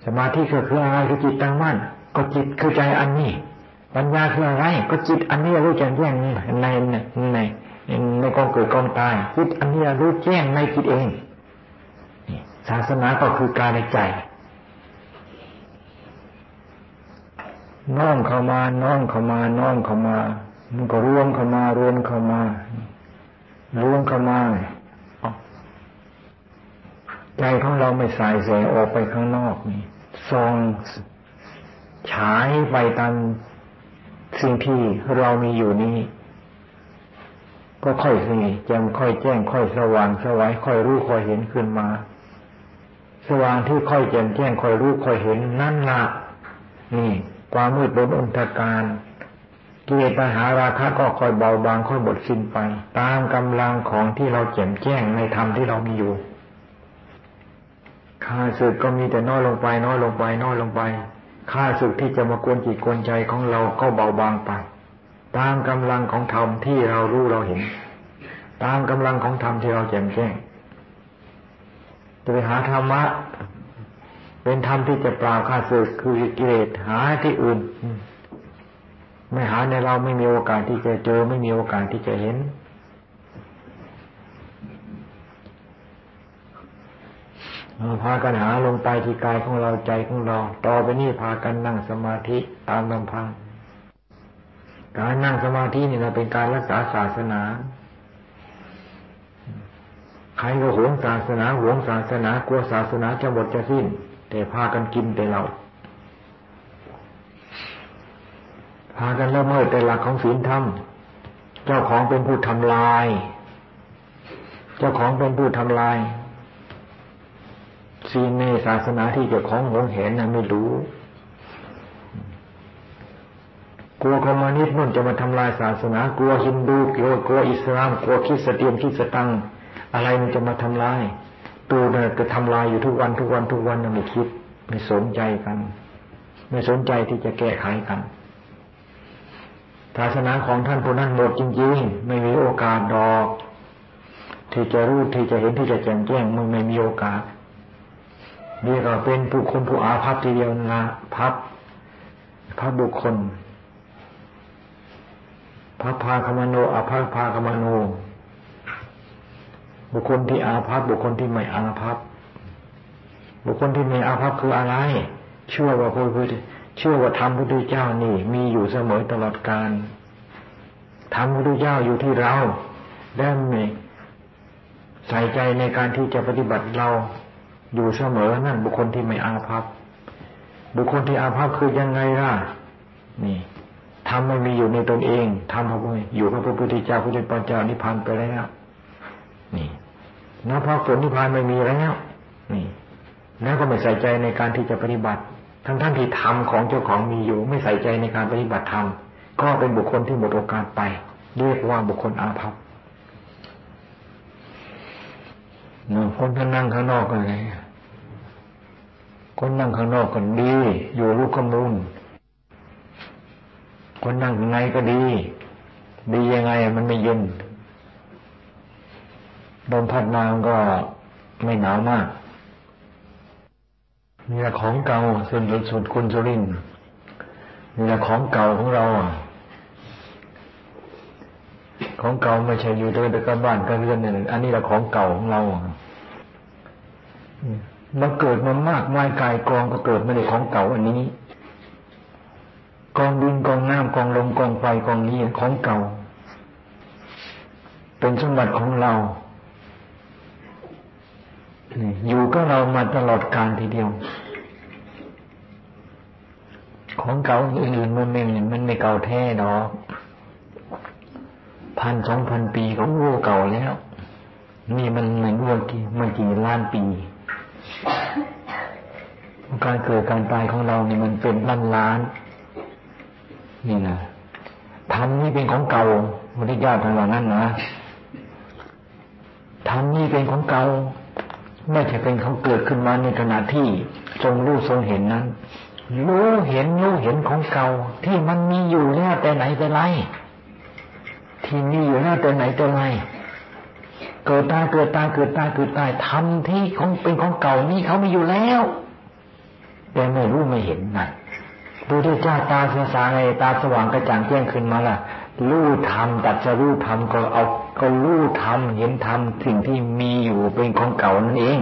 สมาธิก็คืออะไรคือจิตตั้งมั่นก็จิตคือใจอันนี้ปัญญาคืออะไร ก็จิตอันนี้รู้แจ้งแจ้งในใน ในกองเกิดกองตายจิตอันนี้รู้แจ้งในจิตเองศาสนาก็คือการในใจน้อมเข้ามาน้อมเข้ามาน้อมเข้ามามันก็รวมเข้ามารวมเข้ามารวมเข้ามาใจของเราไม่สายแสออกไปข้างนอกนี่ซองฉายไปตามสิ่งที่เรามีอยู่นี้ ก็ค่อยสงแจ่มค่อยแจ้ง ค่อยสว่างสวายค่อยรู้ค่อยเห็นขึ้นมา สว่างที่ค่อยแจ่มแจ้ง ค่อยรู้ค่อยเห็นนั่นละนี่ ความมืดบนอนตการกิเลสปัญหาราคะก็ค่อยเบาบางค่อยหมดสิ้นไป ตามกำลังของที่เราแจ่มแจ้งในธรรมที่เรามีอยู่ข้าศึกก็มีแต่น้อยลงไป น้อยลงไป น้อยลงไปข้าศึกที่จะมากวนจิตกวนใจของเราก็เบาบางไป ตามกำลังของธรรมที่เรารู้เราเห็น ตามกำลังของธรรมที่เราแจ่มแจ้งจะไปหาธรรมะ เป็นธรรมที่จะปราบข้าศึกคือกิเลสหาที่อื่น ไม่หาในเราไม่มีโอกาสที่จะเจอไม่มีโอกาสที่จะเห็นพากันหาลงไปที่กายของเราใจของเรา ต่อไปนี้พากันนั่งสมาธิตามลำพัง การนั่งสมาธินี่นะเป็นการรักษาศาสนา ใครก็หวงศาสนาหวงศาสนากลัวศาสนาจะหมดจะสิ้น แต่พากันกินแต่เราพากันละเมิดแต่หลักของศีลธรรม เจ้าของเป็นผู้ทำลาย เจ้าของเป็นผู้ทำลายศีลในศาสนาที่เจ้าของหวงเห็นนะไม่รู้ กลัวคอมมิวนิสต์นู่นจะมาทำลายศาสนา กลัวฮินดูกลัวกลัวอิสลามกลัวคริสเตียนคริสตัง อะไรมันจะมาทำลายตัวเนี่ยจะทำลายอยู่ทุกวันทุกวันทุกวันนะไม่คิด ไม่สนใจกัน ไม่สนใจที่จะแก้ไขกันศาสนาของท่านผู้นั้นหมดจริงๆ ไม่มีโอกาสดอก ที่จะรู้ที่จะเห็นที่จะแจ่มแจ้งมันไม่มีโอกาสนี่ก็เป็นผู้คนผู้อาภัพทีเดียวนะพับพับบุคคล พับพาคมโนอาภัพพาคมโน บุคคลที่อาภัพบุคคลที่ไม่อาภัพบุคคลที่ไม่อาภัพคืออะไร เชื่อว่าพระพุทธเชื่อว่าธรรมพระพุทธเจ้านี่ มีอยู่เสมอตลอดกาลธรรมพระพุทธเจ้าอยู่ที่เราได้ไหมใส่ใจในการที่จะปฏิบัติเราอยู่เสมอนั่นบุคคลที่ไม่อาภัพบุคคลที่อาภัพคือยังไงล่ะ นี่ ทำไม่มีอยู่ในตนเองทำเอาไว้อยู่กับพระพุทธเจ้าพระพุทธเจ้านิพพานไปแล้วนี่นับพระผลนิพพานไม่มีแล้วนี่แล้วก็ไม่ใส่ใจในการที่จะปฏิบัติ ทั้งท่านที่ทำของเจ้าของมีอยู่ ไม่ใส่ใจในการปฏิบัติธรรมก็เป็นบุคคลที่หมดโอกาสไปเรียกว่าบุคคลอาภัพคนท่านนั่งข้างนอกก็ไงคนนั่งข้างนอกก็ดี อยู่ลูกกำมุน คนนั่งข้างในก็ดี ดียังไงมันไม่เย็นลมพัดมาก็ไม่หนาวมากนี่แหละของเก่าส่วนสุดคุณสุรินนี่แหละของเก่าของเราของเก่าไม่ใช่อยู่ด้วยกับบ้านกับเรือนนี่ยอันนี้แหละของเก่าของเราเราเกิดมามากมายกายกองก็เกิดไม่ได้ของเก่าอันนี้ กองดินกองน้ำกองลมกองไฟกองนี้ของเก่า เป็นสมบัติของเราอยู่ก็เรามาตลอดการทีเดียว ของเก่าอื่นมันไม่มันไม่เก่าแท้ดอกพันสองพันปีก็โอ้เก่าแล้ว นี่มันเหมือนว่ากี่มันกี่ล้านปีการเกิดการตายของเรานี่มันเป็นล้านล้าน นี่นะธรรมนี่เป็นของเก่าไม่ได้ยากทางเรานั้นนะธรรมนี่เป็นของเก่าไม่ใช่เป็นเขาเกิดขึ้นมาในขณะที่ทรงรู้ทรงเห็นนั้นรู้เห็นรู้เห็นของเก่า ที่มันมีอยู่แล้วแต่ไหนแต่ไรที่มีอยู่แล้วแต่ไหนแต่ไรเกิดตายเกิดตายเกิดตายเกิดตายทำที่ของเป็นของเก่านี่เขามีอยู่แล้ว แต่ไม่รู้ไม่เห็นนั่น ดูที่เจ้าตาเสียสาไงตาสว่างกระจ่างแจ้งขึ้นมาล่ะรู้ธรรมตัดจะรู้ธรรมก็เอาก็รู้ธรรมเห็นธรรมสิ่งที่มีอยู่เป็นของเก่านั่นเอง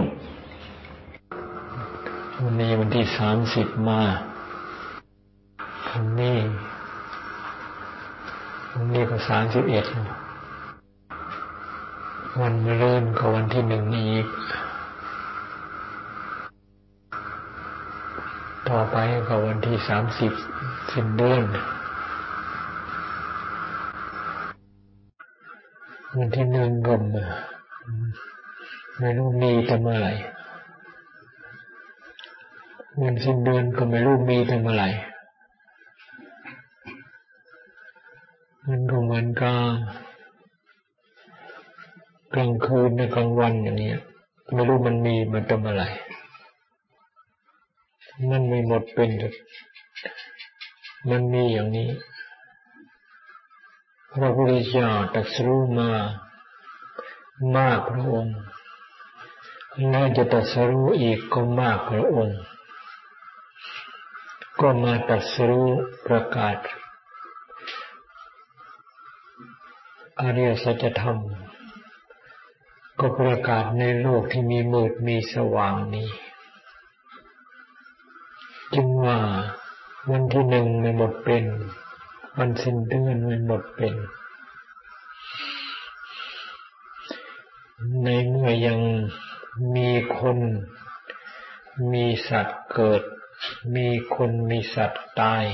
วันนี้วันที่สามสิบมาวันนี้วันนี้ก็สามสิบเอ็ดวันมะรืนก็วันที่หนึ่งอีก ต่อไปก็วันที่สามสิบสิ้นเดือน วันที่หนึ่งก็ไม่รู้มีแต่เมื่อไหร่วันสิ้นเดือนก็ไม่รู้มีแต่เมื่อไหร่มันก็เหมือนกับกลางคืนในกลางวันอย่างนี้ไม่รู้มันมีมันแต่เมื่อไหร่ มันไม่หมดเป็นมันมีอย่างนี้ พระพุทธเจ้าตรัสรู้มามากพระองค์น่าจะตรัสรู้อีกก็มากพระองค์ ก็มาตรัสรู้ประกาศอริยสัจธรรม ก็ประกาศในโลกที่มีมืดมีสว่างนี้ จึงว่าวันที่หนึ่งไม่หมดเป็นมันสิ้นเดือนไมันหมดเป็น ในเมื่อยังมีคนมีสัตว์เกิด มีคนมีสัตว์ตาย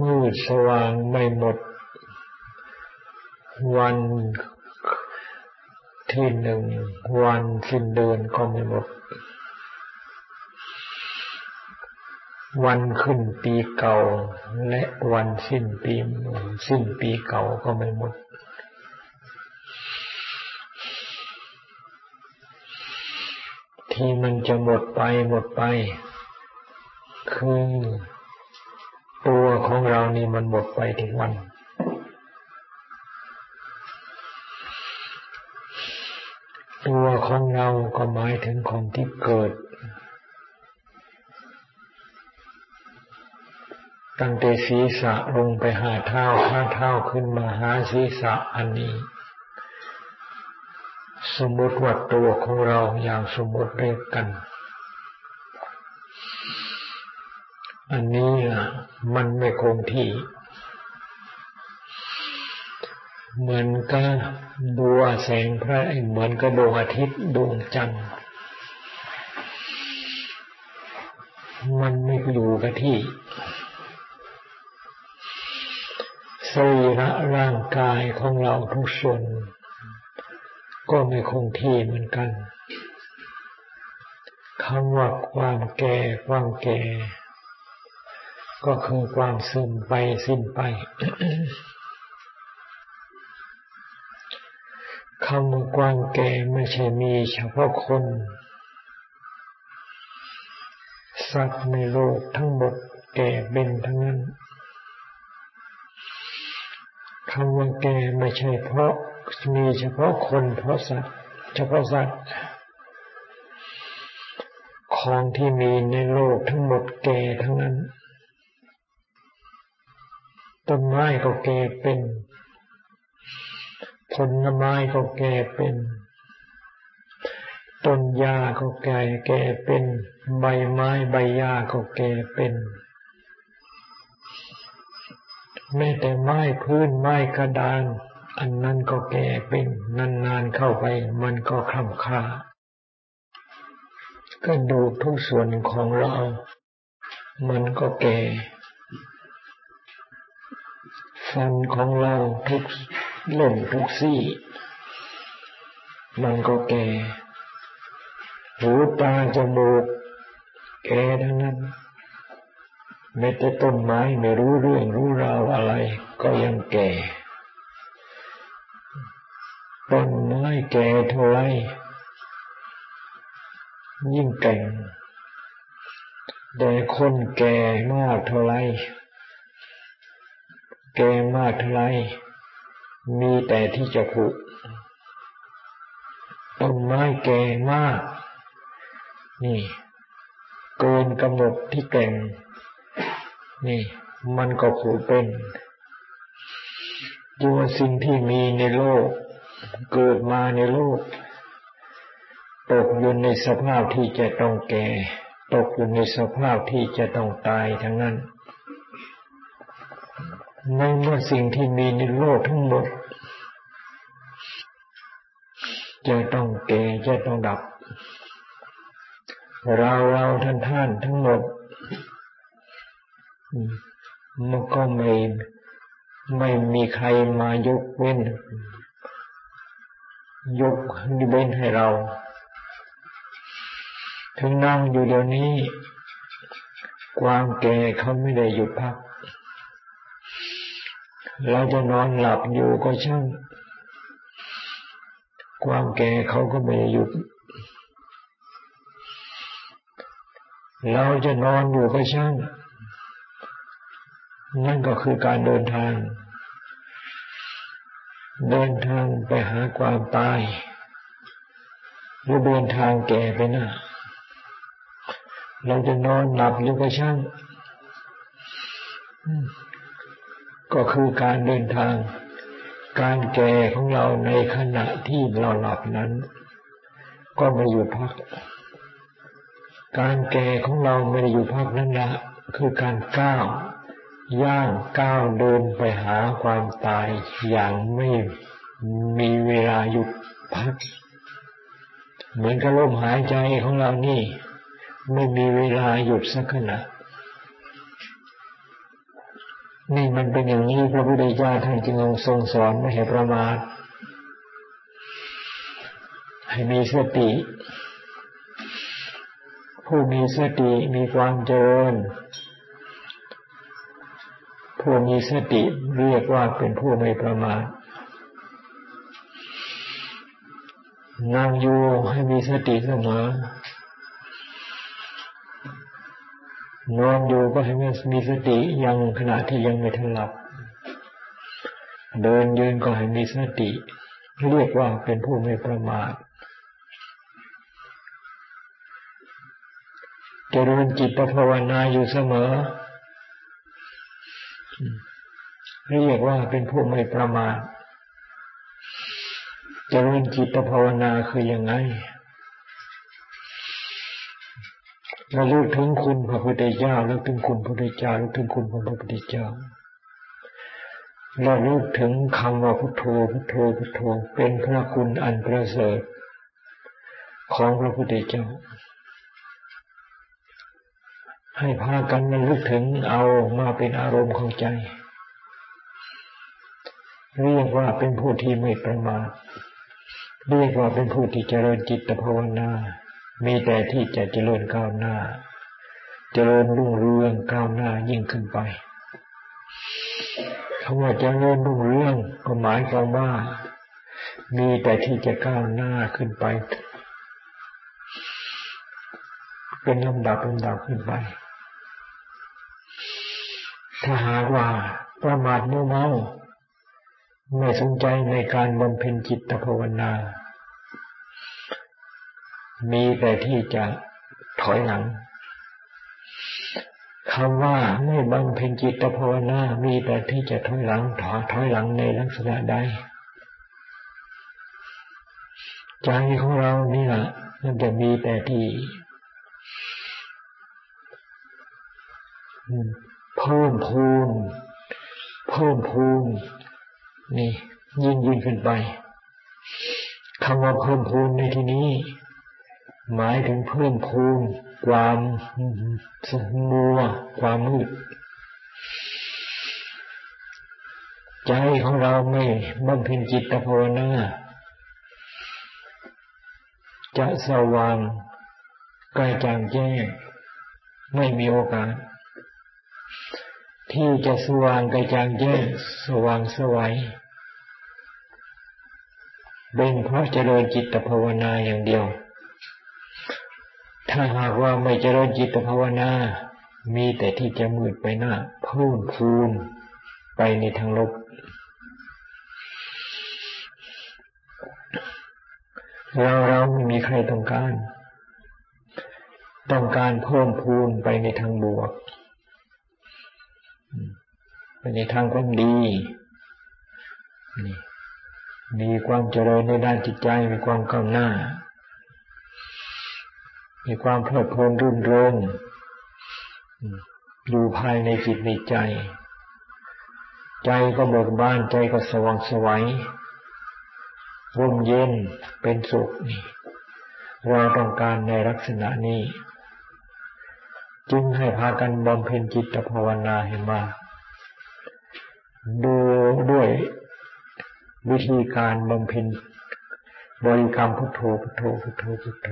มืดสว่างไม่หมด วันที่หนึ่งวันสิ้นเดือนก็ไม่หมด วันขึ้นปีเก่า และวันสิ้นปีสิ้นปีเก่าก็ไม่หมด ที่มันจะหมดไปหมดไป คือตัวของเรานี่มันหมดไปถึงวัน ตัวของเราก็หมายถึงคนที่เกิด ตั้งแต่ศีรษะลงไปหาเท้าห้าเท้าขึ้นมาหาศีรษะอันนี้ สมมติว่าตัวของเราอย่างสมมติเรียกกัน อันนี้มันไม่คงที่ เหมือนกับดัวแสงพระเหมือนกับดวงอาทิตย์ดวงจันทร์มันไม่อยู่กับที่ รีระร่างกายของเราทุกส่วนก็ไม่คงที่เหมือนกันคำว่าความแก่ความแก่ ก็คือความซึมไปสิ้นไปคำว่ากว้างแก่ไม่ใช่มีเฉพาะคน สัตว์ในโลกทั้งหมดแก่เป็นทั้งนั้น คำว่าแก่ไม่ใช่เพราะมีเฉพาะคนเพราะสัตว์เฉพาะสัตว์ของที่มีในโลกทั้งหมดแก่ทั้งนั้น ต้นไม้ก็แก่เป็น ผลไม้ก็แก่เป็น ต้นหญ้าก็แก่แก่เป็น ใบไม้ใบหญ้าก็แก่เป็น แม้แต่ไม้พื้นไม้กระดาน อันนั้นก็แก่เป็นนานๆเข้าไปมันก็คล่ำค่ากระดูกทุกส่วนของเรา มันก็แก่ฟันของเราทุกเล่นทุกซี่ มันก็แก่ หูตาจมูก แก่ทั้งนั้น แม้แต่ต้นไม้ไม่รู้เรื่องรู้ราวอะไร ก็ยังแก่ ต้นไม้แก่เท่าไรยิ่งแก่งแต่คนแก่มากเท่าไรแก่มากเท่าไรมีแต่ที่จะผุต้นไม้แก่มาก นี่เกินกำหนดที่แก่ง นี่ มันก็ผุเป็นตัวสิ่งที่มีในโลก เกิดมาในโลก ตกอยู่ในสภาพที่จะต้องแก่ ตกอยู่ในสภาพที่จะต้องตายทั้งนั้นในเมื่อสิ่งที่มีในโลกทั้งหมด จะต้องแก่จะต้องดับ เราเราท่านท่านทั้งหมด มันก็ไม่ไม่มีใครมายกเว้น ยกเว้นให้เรา ถึงนั่งอยู่เดี๋ยวนี้ ความแก่เขาไม่ได้หยุดพัก เราจะนอนหลับอยู่ก็ช่าง ความแก่เขาก็ไม่หยุด เราจะนอนอยู่ก็ช่าง นั่นก็คือการเดินทาง เดินทางไปหาความตาย หรือเดินทางแก่ไปน้าเราจะนอนหลับอยู่ก็ช่างก็คือการเดินทาง การแก่ของเราในขณะที่เราหลับนั้น ก็ไม่อยู่พัก การแก่ของเราไม่ได้อยู่พักนั่นละคือการก้าว ย่างก้าวเดินไปหาความตายอย่างไม่มีเวลาหยุดพัก เหมือนกับลมหายใจของเรานี่ ไม่มีเวลาหยุดสักขณะนี่มันเป็นอย่างนี้พระพุทธเจ้าท่านจึงทรงสอนไม่ให้ประมาทให้มีสติ ผู้มีสติมีความเจริญ ผู้มีสติเรียกว่าเป็นผู้ไม่ประมาทนั่งอยู่ให้มีสติเสมอนอนอยู่ก็ให้มีสติยังขณะที่ยังไม่ทันหลับ เดินยืนก็ให้มีสติ เรียกว่าเป็นผู้ไม่ประมาทเจริญจิตภาวนาอยู่เสมอ เรียกว่าเป็นผู้ไม่ประมาทเจริญจิตภาวนาคืออยังไงเราลิกถึงคุณพระพุทธเจ้าลิกถึงคุณพระพุทธเจ้าลิกถึงคุณพระพุทธเจ้าเราลิกถึงคำว่าพุทโธพุทโธพุทโธเป็นพระคุณอันประเสริฐของพระพุทธเจ้า ให้พากันมันลึกถึงเอามาเป็นอารมณ์ของใจ เรียกว่าเป็นผู้ที่ไม่ประมาทเรียกว่าเป็นผู้ที่เจริญจิตภาวนา มีแต่ที่จะเจริญก้าวหน้า เจริญรุ่งเรืองก้าวหน้ายิ่งขึ้นไปคำว่าเจริญรุ่งเรืองก็หมายความว่า มีแต่ที่จะก้าวหน้าขึ้นไป เป็นลำดับลำดับขึ้นไป ถ้าหากว่าประมาทเมาไม่สนใจในการบำเพ็ญจิตภาวนา มีแต่ที่จะถอยหลังคำว่าไม่บำเพ็ญจิตภาวนา มีแต่ที่จะถอยหลังถอยถอยหลังในลักษณะใดใจของเรานี่แหละมันจะมีแต่ที่ เพิ่มพูนเพิ่มพูนนี่ยิ่งยิ่งขึ้นไปคำว่าเพิ่มพูนในที่นี้ หมายถึงเพิ่มพูนความสมัวความมืด ใจของเราไม่บำเพ็ญจิตภาวนาจะสว่างกายจางแจ้งไม่มีโอกาส ที่จะสว่างกายจางแจ้งสว่างสวัยเป็นเพราะเจริญจิตภาวนาอย่างเดียว ถ้าหากว่าไม่เจริญจิตภาวนา มีแต่ที่จะมืดไปหน้าเพิ่มพูนไปในทางลบ เราเราไม่มีใครต้องการ ต้องการเพิ่มพูนไปในทางบวก ในทางความดีมีความเจริญในด้านจิตใจมีความก้าวหน้า มีความเพลิดเพลินรื่นเริงอยู่ภายในจิตในใจ ใจก็เบิกบานใจก็สว่างสวัยร่มเย็นเป็นสุขนี่เราต้องการในลักษณะนี้ จึงให้พากันบำเพ็ญจิตภาวนาให้มาก ดูด้วยวิธีการบำเพ็ญบริกรรมพุทโธพุทโธพุทโธพุทโธ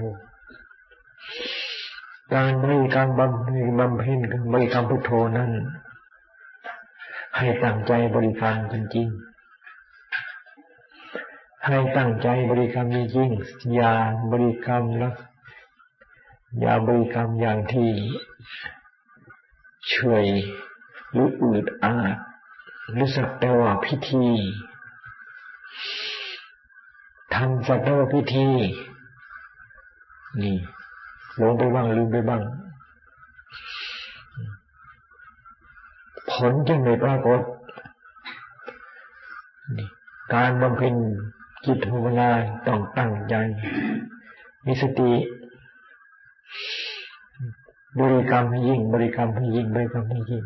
การบริกรรมบำเพ็ญบำเพ็ญบริกรรมพุทโธนั้นให้ตั้งใจบริกรรมจริงๆให้ตั้งใจบริกรรมจริงๆอย่าบริกรรมแล้วอย่าบริกรรมอย่างที่เฉยหรืออืดอาด รือสักแต่ว่าพิธีทำสักแต่ว่าพิธี นี่หลงไปบ้างลืมไปบ้าง ผลจึงไม่ปรากฏการบำเพ็ญจิตภาวนาต้องตั้งใจมีสติบริกรรมให้ยิ่ง บริกรรมให้ยิ่งบริกรรมให้ยิ่ง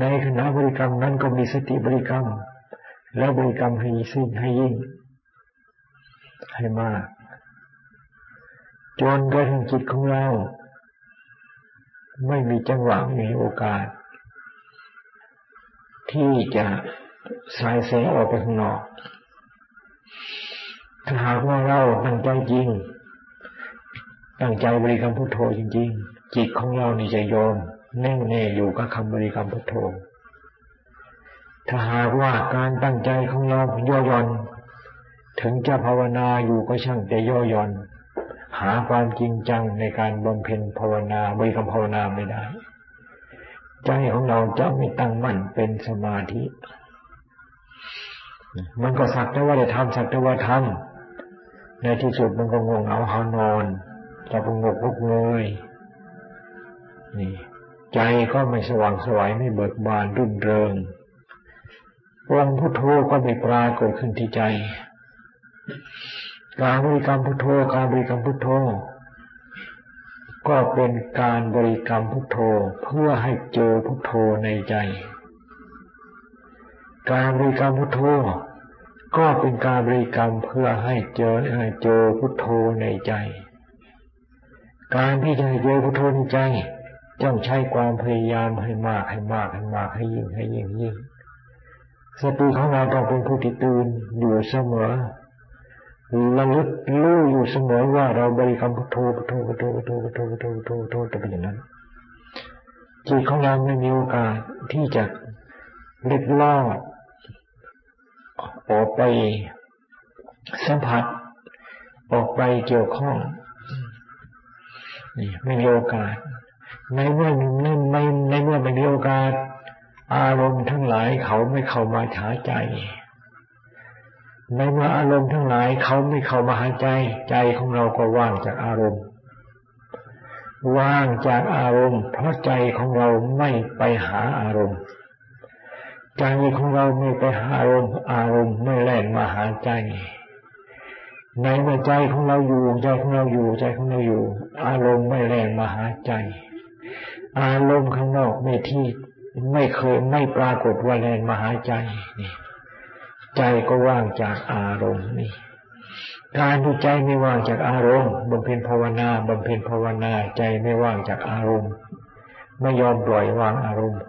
ในขณะบริกรรมนั้นก็มีสติบริกรรม แล้วบริกรรมให้สิ้นให้ยิ่ง ให้มากจนกระทั่งจิตของเรา ไม่มีจังหวะมีโอกาส ที่จะสายเสียออกไปข้างนอก ถ้าหากว่าเราตั้งใจจริง ตั้งใจบริกรรมพุทโธจริง ๆ จิตของเรานี่จะยอม แน่วแน่อยู่กับคำบริกรรมพุทโธ ถ้าหากว่าการตั้งใจของเราย่อหย่อน ถึงจะภาวนาอยู่ก็ช่างแต่ย่อหย่อน หาความจริงจังในการบำเพ็ญภาวนาบริกรรมภาวนาไม่ได้ ใจของเราจะไม่ตั้งมั่นเป็นสมาธิ มันก็สักแต่ว่าได้ทำสักแต่ว่าทำในที่สุดมันก็งงเอาหานอนจะพงกลุกเลยนี่ ใจก็ไม่สว่างสวยไม่เบิกบานรุ่นเริงองพุทโธก็ไม่ปรากฏขึ้นที่ใจ การบริกรรมพุทโธการบริกรรมพุทโธ ก็เป็นการบริกรรมพุทโธเพื่อให้เจอพุทโธในใจ การบริกรรมพุทโธก็เป็นการบริกรรมเพื่อให้เจอให้เจอพุทโธในใจ การที่จะเจอพุทโธในใจ ต้องใช้ความพยายามให้มากให้มากให้มากให้ยิ่งให้ยิ่งยิ่งสติของเราต้องเป็นผู้ที่ตื่นอยู่เสมอระลึกรู้อยู่เสมอว่าเราบริกรรมพุทโธพุทโธพุทโธพุทโธพุทโธพุทโธพุทโธพุทโธจะเป็นอย่างนั้นจิตของเราไม่มีโอกาสที่จะเล็ดลอดออกไปสัมผัส ออกไปเกี่ยวข้องนี่ไม่มีโอกาส ในเมื่อในในในเมื่อไม่มีโอกาส อารมณ์ทั้งหลายเขาไม่เข้ามาหาใจ ในเมื่ออารมณ์ทั้งหลายเขาไม่เข้ามาหาใจ ใจของเราก็ว่างจากอารมณ์ ว่างจากอารมณ์ เพราะใจของเราไม่ไปหาอารมณ์ใจของเราไม่ไปหาอารมณ์ อารมณ์ไม่แล่นมาหาใจ ในเมื่อใจของเราอยู่ใจของเราอยู่ใจของเราอยู่ อารมณ์ไม่แล่นมาหาใจ อารมณ์ข้างนอกไม่ที่ไม่เคยไม่ปรากฏว่าแลนมาหาใจนี่ใจก็ว่างจากอารมณ์นี่การที่ใจไม่ว่างจากอารมณ์บำเพ็ญภาวนาบำเพ็ญภาวนาใจไม่ว่างจากอารมณ์ ไม่ยอมปล่อยวางอารมณ์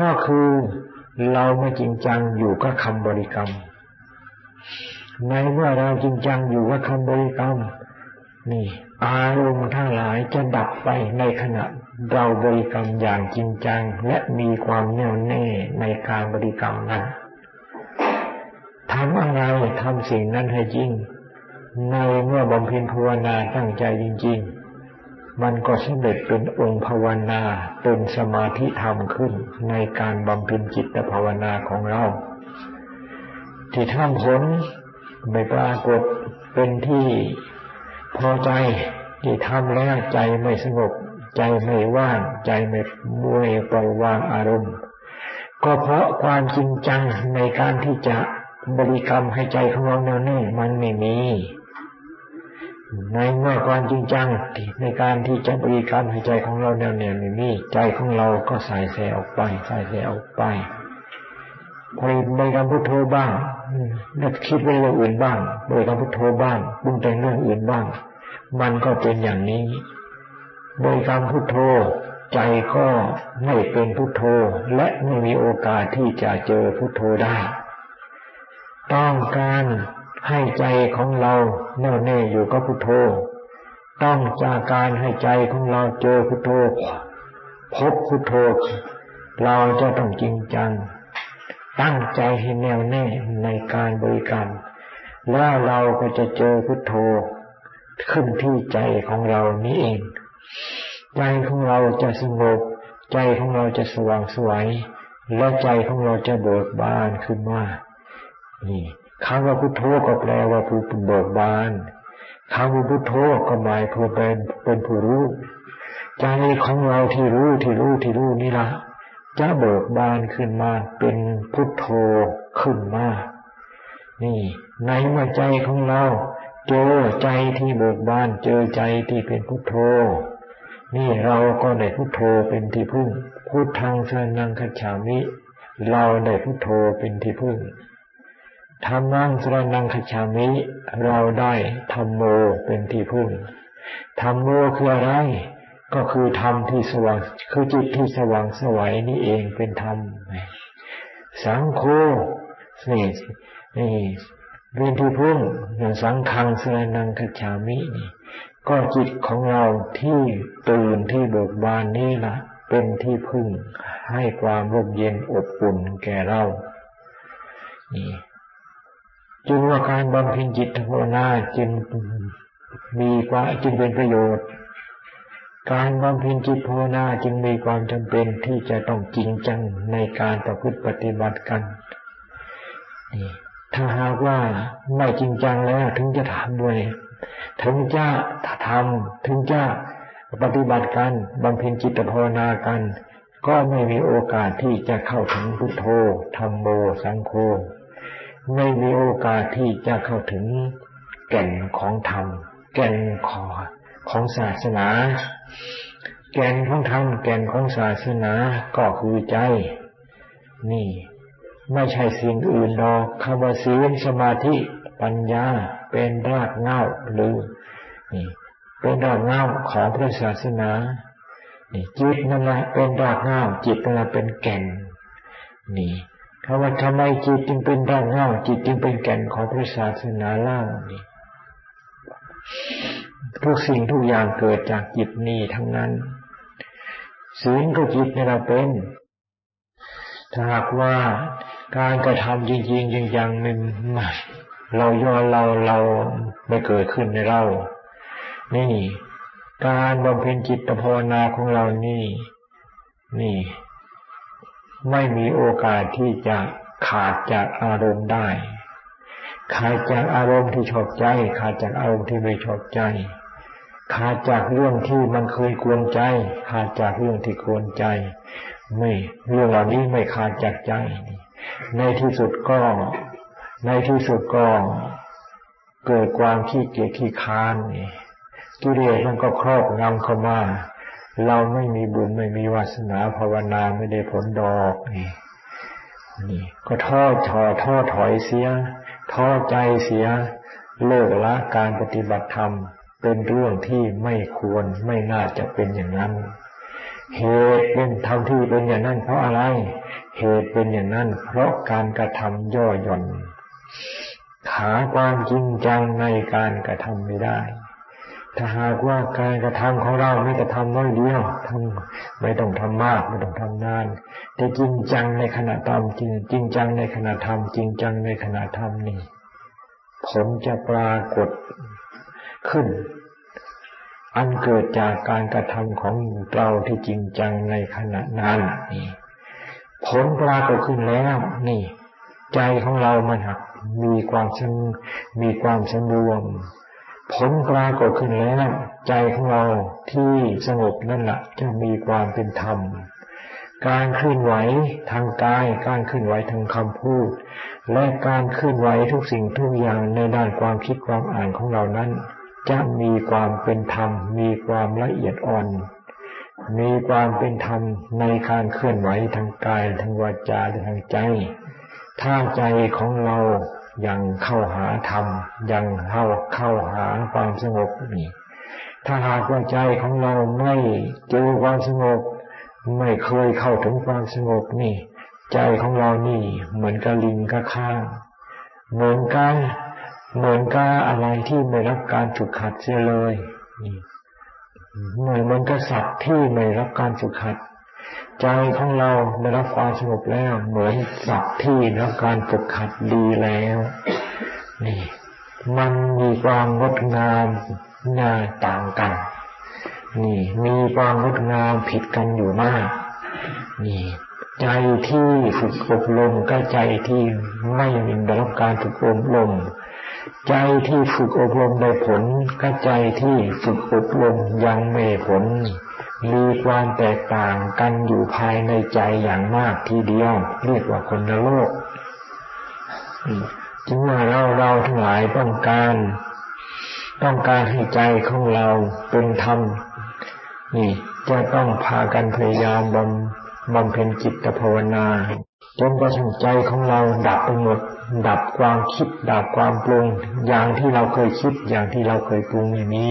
ก็คือเราไม่จริงจังอยู่กับคำบริกรรม ในเมื่อเราจริงจังอยู่กับคำบริกรรม นี่ อารมณ์ทั้งหลายจะดับไปในขณะ เราบริกรรมอย่างจริงจัง และมีความแน่วแน่ในการบริกรรมนั้นทำอะไรทำสิ่งนั้นให้จริง ในเมื่อบำเพ็ญภาวนาตั้งใจจริง ๆ มันก็สำเร็จเป็นองค์ภาวนาเป็นสมาธิธรรมขึ้นในการบำเพ็ญจิตภาวนาของเรา ที่ทำผลไม่ปรากฏเป็นที่พอใจที่ทำแล้วใจไม่สงบ ใจไม่ว่าง ใจไม่มวยปล่อยวางอารมณ์ ก็เพราะความจริงจังในการที่จะบริกรรมให้ใจของเราแน่วแน่มันไม่มี ในเมื่อความจริงจังในการที่จะบริกรรมให้ใจของเราแน่วแน่ไม่มี ใจของเราก็สายแสออกไปสายแสออกไปพอบริกรรมพุทโธบ้างนึกคิดไปเรื่องอื่นบ้างบริกรรมพุทโธบ้างบุญแต่งเรื่องอื่นบ้าง มันก็เป็นอย่างนี้ โดยการพุทโธใจก็ไม่เป็นพุทโธและไม่มีโอกาสที่จะเจอพุทโธได้ ต้องการให้ใจของเราแน่วแน่อยู่กับพุทโธ ต้องจากการให้ใจของเราเจอพุทโธ พบพุทโธ เราจะต้องจริงจัง ตั้งใจให้แน่วแน่ในการบริกรรม แล้วเราก็จะเจอพุทโธ ขึ้นที่ใจของเรานี้เอง ใจของเราจะสงบ ใจของเราจะสว่างสวยและใจของเราจะเบิกบานขึ้นมา นี่คำว่าพุทโธก็แปลว่าผู้เบิกบานคำว่าพุทโธก็หมายผู้เป็นเป็นผู้รู้ ใจของเราที่รู้ที่รู้ที่รู้นี่ละจะเบิกบานขึ้นมา เป็นพุทโธขึ้นมา นี่ในเมื่อใจของเรา เจอใจที่เบิกบาน เจอใจที่เป็นพุทโธ นี่เราก็ได้พุทโธเป็นที่พึ่ง พุทธังสนังคัจฉามิ เราได้พุทโธเป็นที่พึ่งธรรมังสรนังขจามิ เราได้ธรรมโมเป็นที่พึ่งธรรมโมคืออะไร ก็คือธรรมที่สว่าง คือจิตที่สว่างสวัยนี่เองเป็นธรรม สังโฆนี่นี่เป็นที่พึ่งอย่างสังขังสรนังขจามินี่ ก็จิตของเราที่ตื่นที่เบิกบานนี่ละเป็นที่พึ่งให้ความร่มเย็นอบอุ่นแก่เรานี่จึงว่าการบำเพ็ญจิตภาวนาจึงมีความจึงเป็นประโยชน์ การบำเพ็ญจิตภาวนาจึงมีความจำเป็นที่จะต้องจริงจังในการประพฤติปฏิบัติกันนี่ถ้าหากว่าไม่จริงจังแล้วถึงจะทำด้วย ถึงจะทำถึงจะปฏิบัติกันบำเพ็ญจิตภาวนากัน ก็ไม่มีโอกาสที่จะเข้าถึงพุทโธธรรมโมสังโฆไม่มีโอกาสที่จะเข้าถึงแก่นของธรรม แก่นขอของศาสนา แก่นของธรรมแก่นของศาสนาก็คือใจ นี่ ไม่ใช่สิ่งอื่นดอกคำว่าศีลสมาธิปัญญา เป็นรากเหง้าหรือนี่เป็นรากเหง้าของพระศาสนานี่จิตนั่นแหละเป็นรากเหง้าจิตนั่นแหละเป็นแก่นนี่คำว่าทำไมจิตจึงเป็นรากเหง้าจิตจึงเป็นแก่นของพระศาสนาเล่านี่ทุกสิ่งทุกอย่างเกิดจากจิตนี้ทั้งนั้นศีลก็จิตนี่เราเป็น ถ้าหากว่าการกระทำจริงๆอย่างอย่างหนึ่ง เราย่อเราเราไม่เกิดขึ้นในเรา นี่ การบำเพ็ญจิตภาวนาของเรานี่ นี่ ไม่มีโอกาสที่จะขาดจากอารมณ์ได้ ขาดจากอารมณ์ที่ชอบใจ ขาดจากอารมณ์ที่ไม่ชอบใจ ขาดจากเรื่องที่มันเคยกวนใจ ขาดจากเรื่องที่กวนใจ ไม่ เรื่องเหล่านี้ไม่ขาดจากใจ ในที่สุดก็ ในที่สุดก็เกิดความขี้เกียจขี้ค้านนี่กิเลสมันก็ครอบงำเข้ามาเราไม่มีบุญไม่มีวาสนาภาวนาไม่ได้ผลดอกนี่นี่ก็ท้อถอท้อถอยเสีย ท้อใจเสีย เลิกละการปฏิบัติธรรม เป็นเรื่องที่ไม่ควรไม่น่าจะเป็นอย่างนั้น เหตุเป็นทำที่เป็นอย่างนั้นเพราะอะไร เหตุเป็นอย่างนั้นเพราะการกระทำย่อหย่อน ขาความจริงจังในการกระทำไม่ได้ ถ้าหากว่าการกระทำของเราไม่กระทำน้อยเดียวทำไม่ต้องทำมากไม่ต้องทำนานแต่จริงจังในขณะทำจริงจริงจังในขณะทำจริงจังในขณะทำนี่ผลจะปรากฏขึ้น อันเกิดจากการกระทำของเราที่จริงจังในขณะนั้นนี่ผลปรากฏขึ้นแล้ว นี่ ใจของเรามันหัก มีความสงมีความสงบผลปรากฏขึ้นแล้ว ใจของเราที่สงบนั่นแหละจะมีความเป็นธรรม การเคลื่อนไหวทางกาย การเคลื่อนไหวทางคำพูด และการเคลื่อนไหวทุกสิ่งทุกอย่างในด้านความคิดความอ่านของเรานั้น จะมีความเป็นธรรม มีความละเอียดอ่อนมีความเป็นธรรมในการเคลื่อนไหวทางกายทางวาจาและทางใจ ถ้าใจของเรา ยังเข้าหาธรรม ยังเข้าเข้าหาความสงบนี่ถ้าหากว่าใจของเราไม่เจอความสงบ ไม่เคยเข้าถึงความสงบนี่ ใจของเรานี่ เหมือนกับลิงกับข้างเหมือนกันเหมือนกับอะไรที่ไม่รับการฝึกหัดเสียเลยนี่เหมือนมันก็สัตว์ที่ไม่รับการฝึกหัด ใจของเราได้รับความสงบแล้ว เหมือนสัตว์ที่รับการฝึกขัดดีแล้ว นี่ มันมีความงดงามน่าต่างกัน นี่ มีความงดงามผิดกันอยู่มาก นี่ ใจที่ฝึกอบรมก็ใจที่ไม่ได้รับการฝึกอบรมใจที่ฝึกอบรมได้ผลก็ใจที่ฝึกอบรมยังไม่ผล มีความแตกต่างกันอยู่ภายในใจอย่างมากทีเดียว เรียกว่าคนในโลกจึงว่าเราเราทั้งหลายต้องการ ต้องการให้ใจของเราเป็นธรรมนี่จะต้องพากันพยายามบำบำเพ็ญจิตภาวนาจนกระทั่งใจของเราดับไปหมด ดับความคิด ดับความปรุง อย่างที่เราเคยคิด อย่างที่เราเคยปรุงไม่มี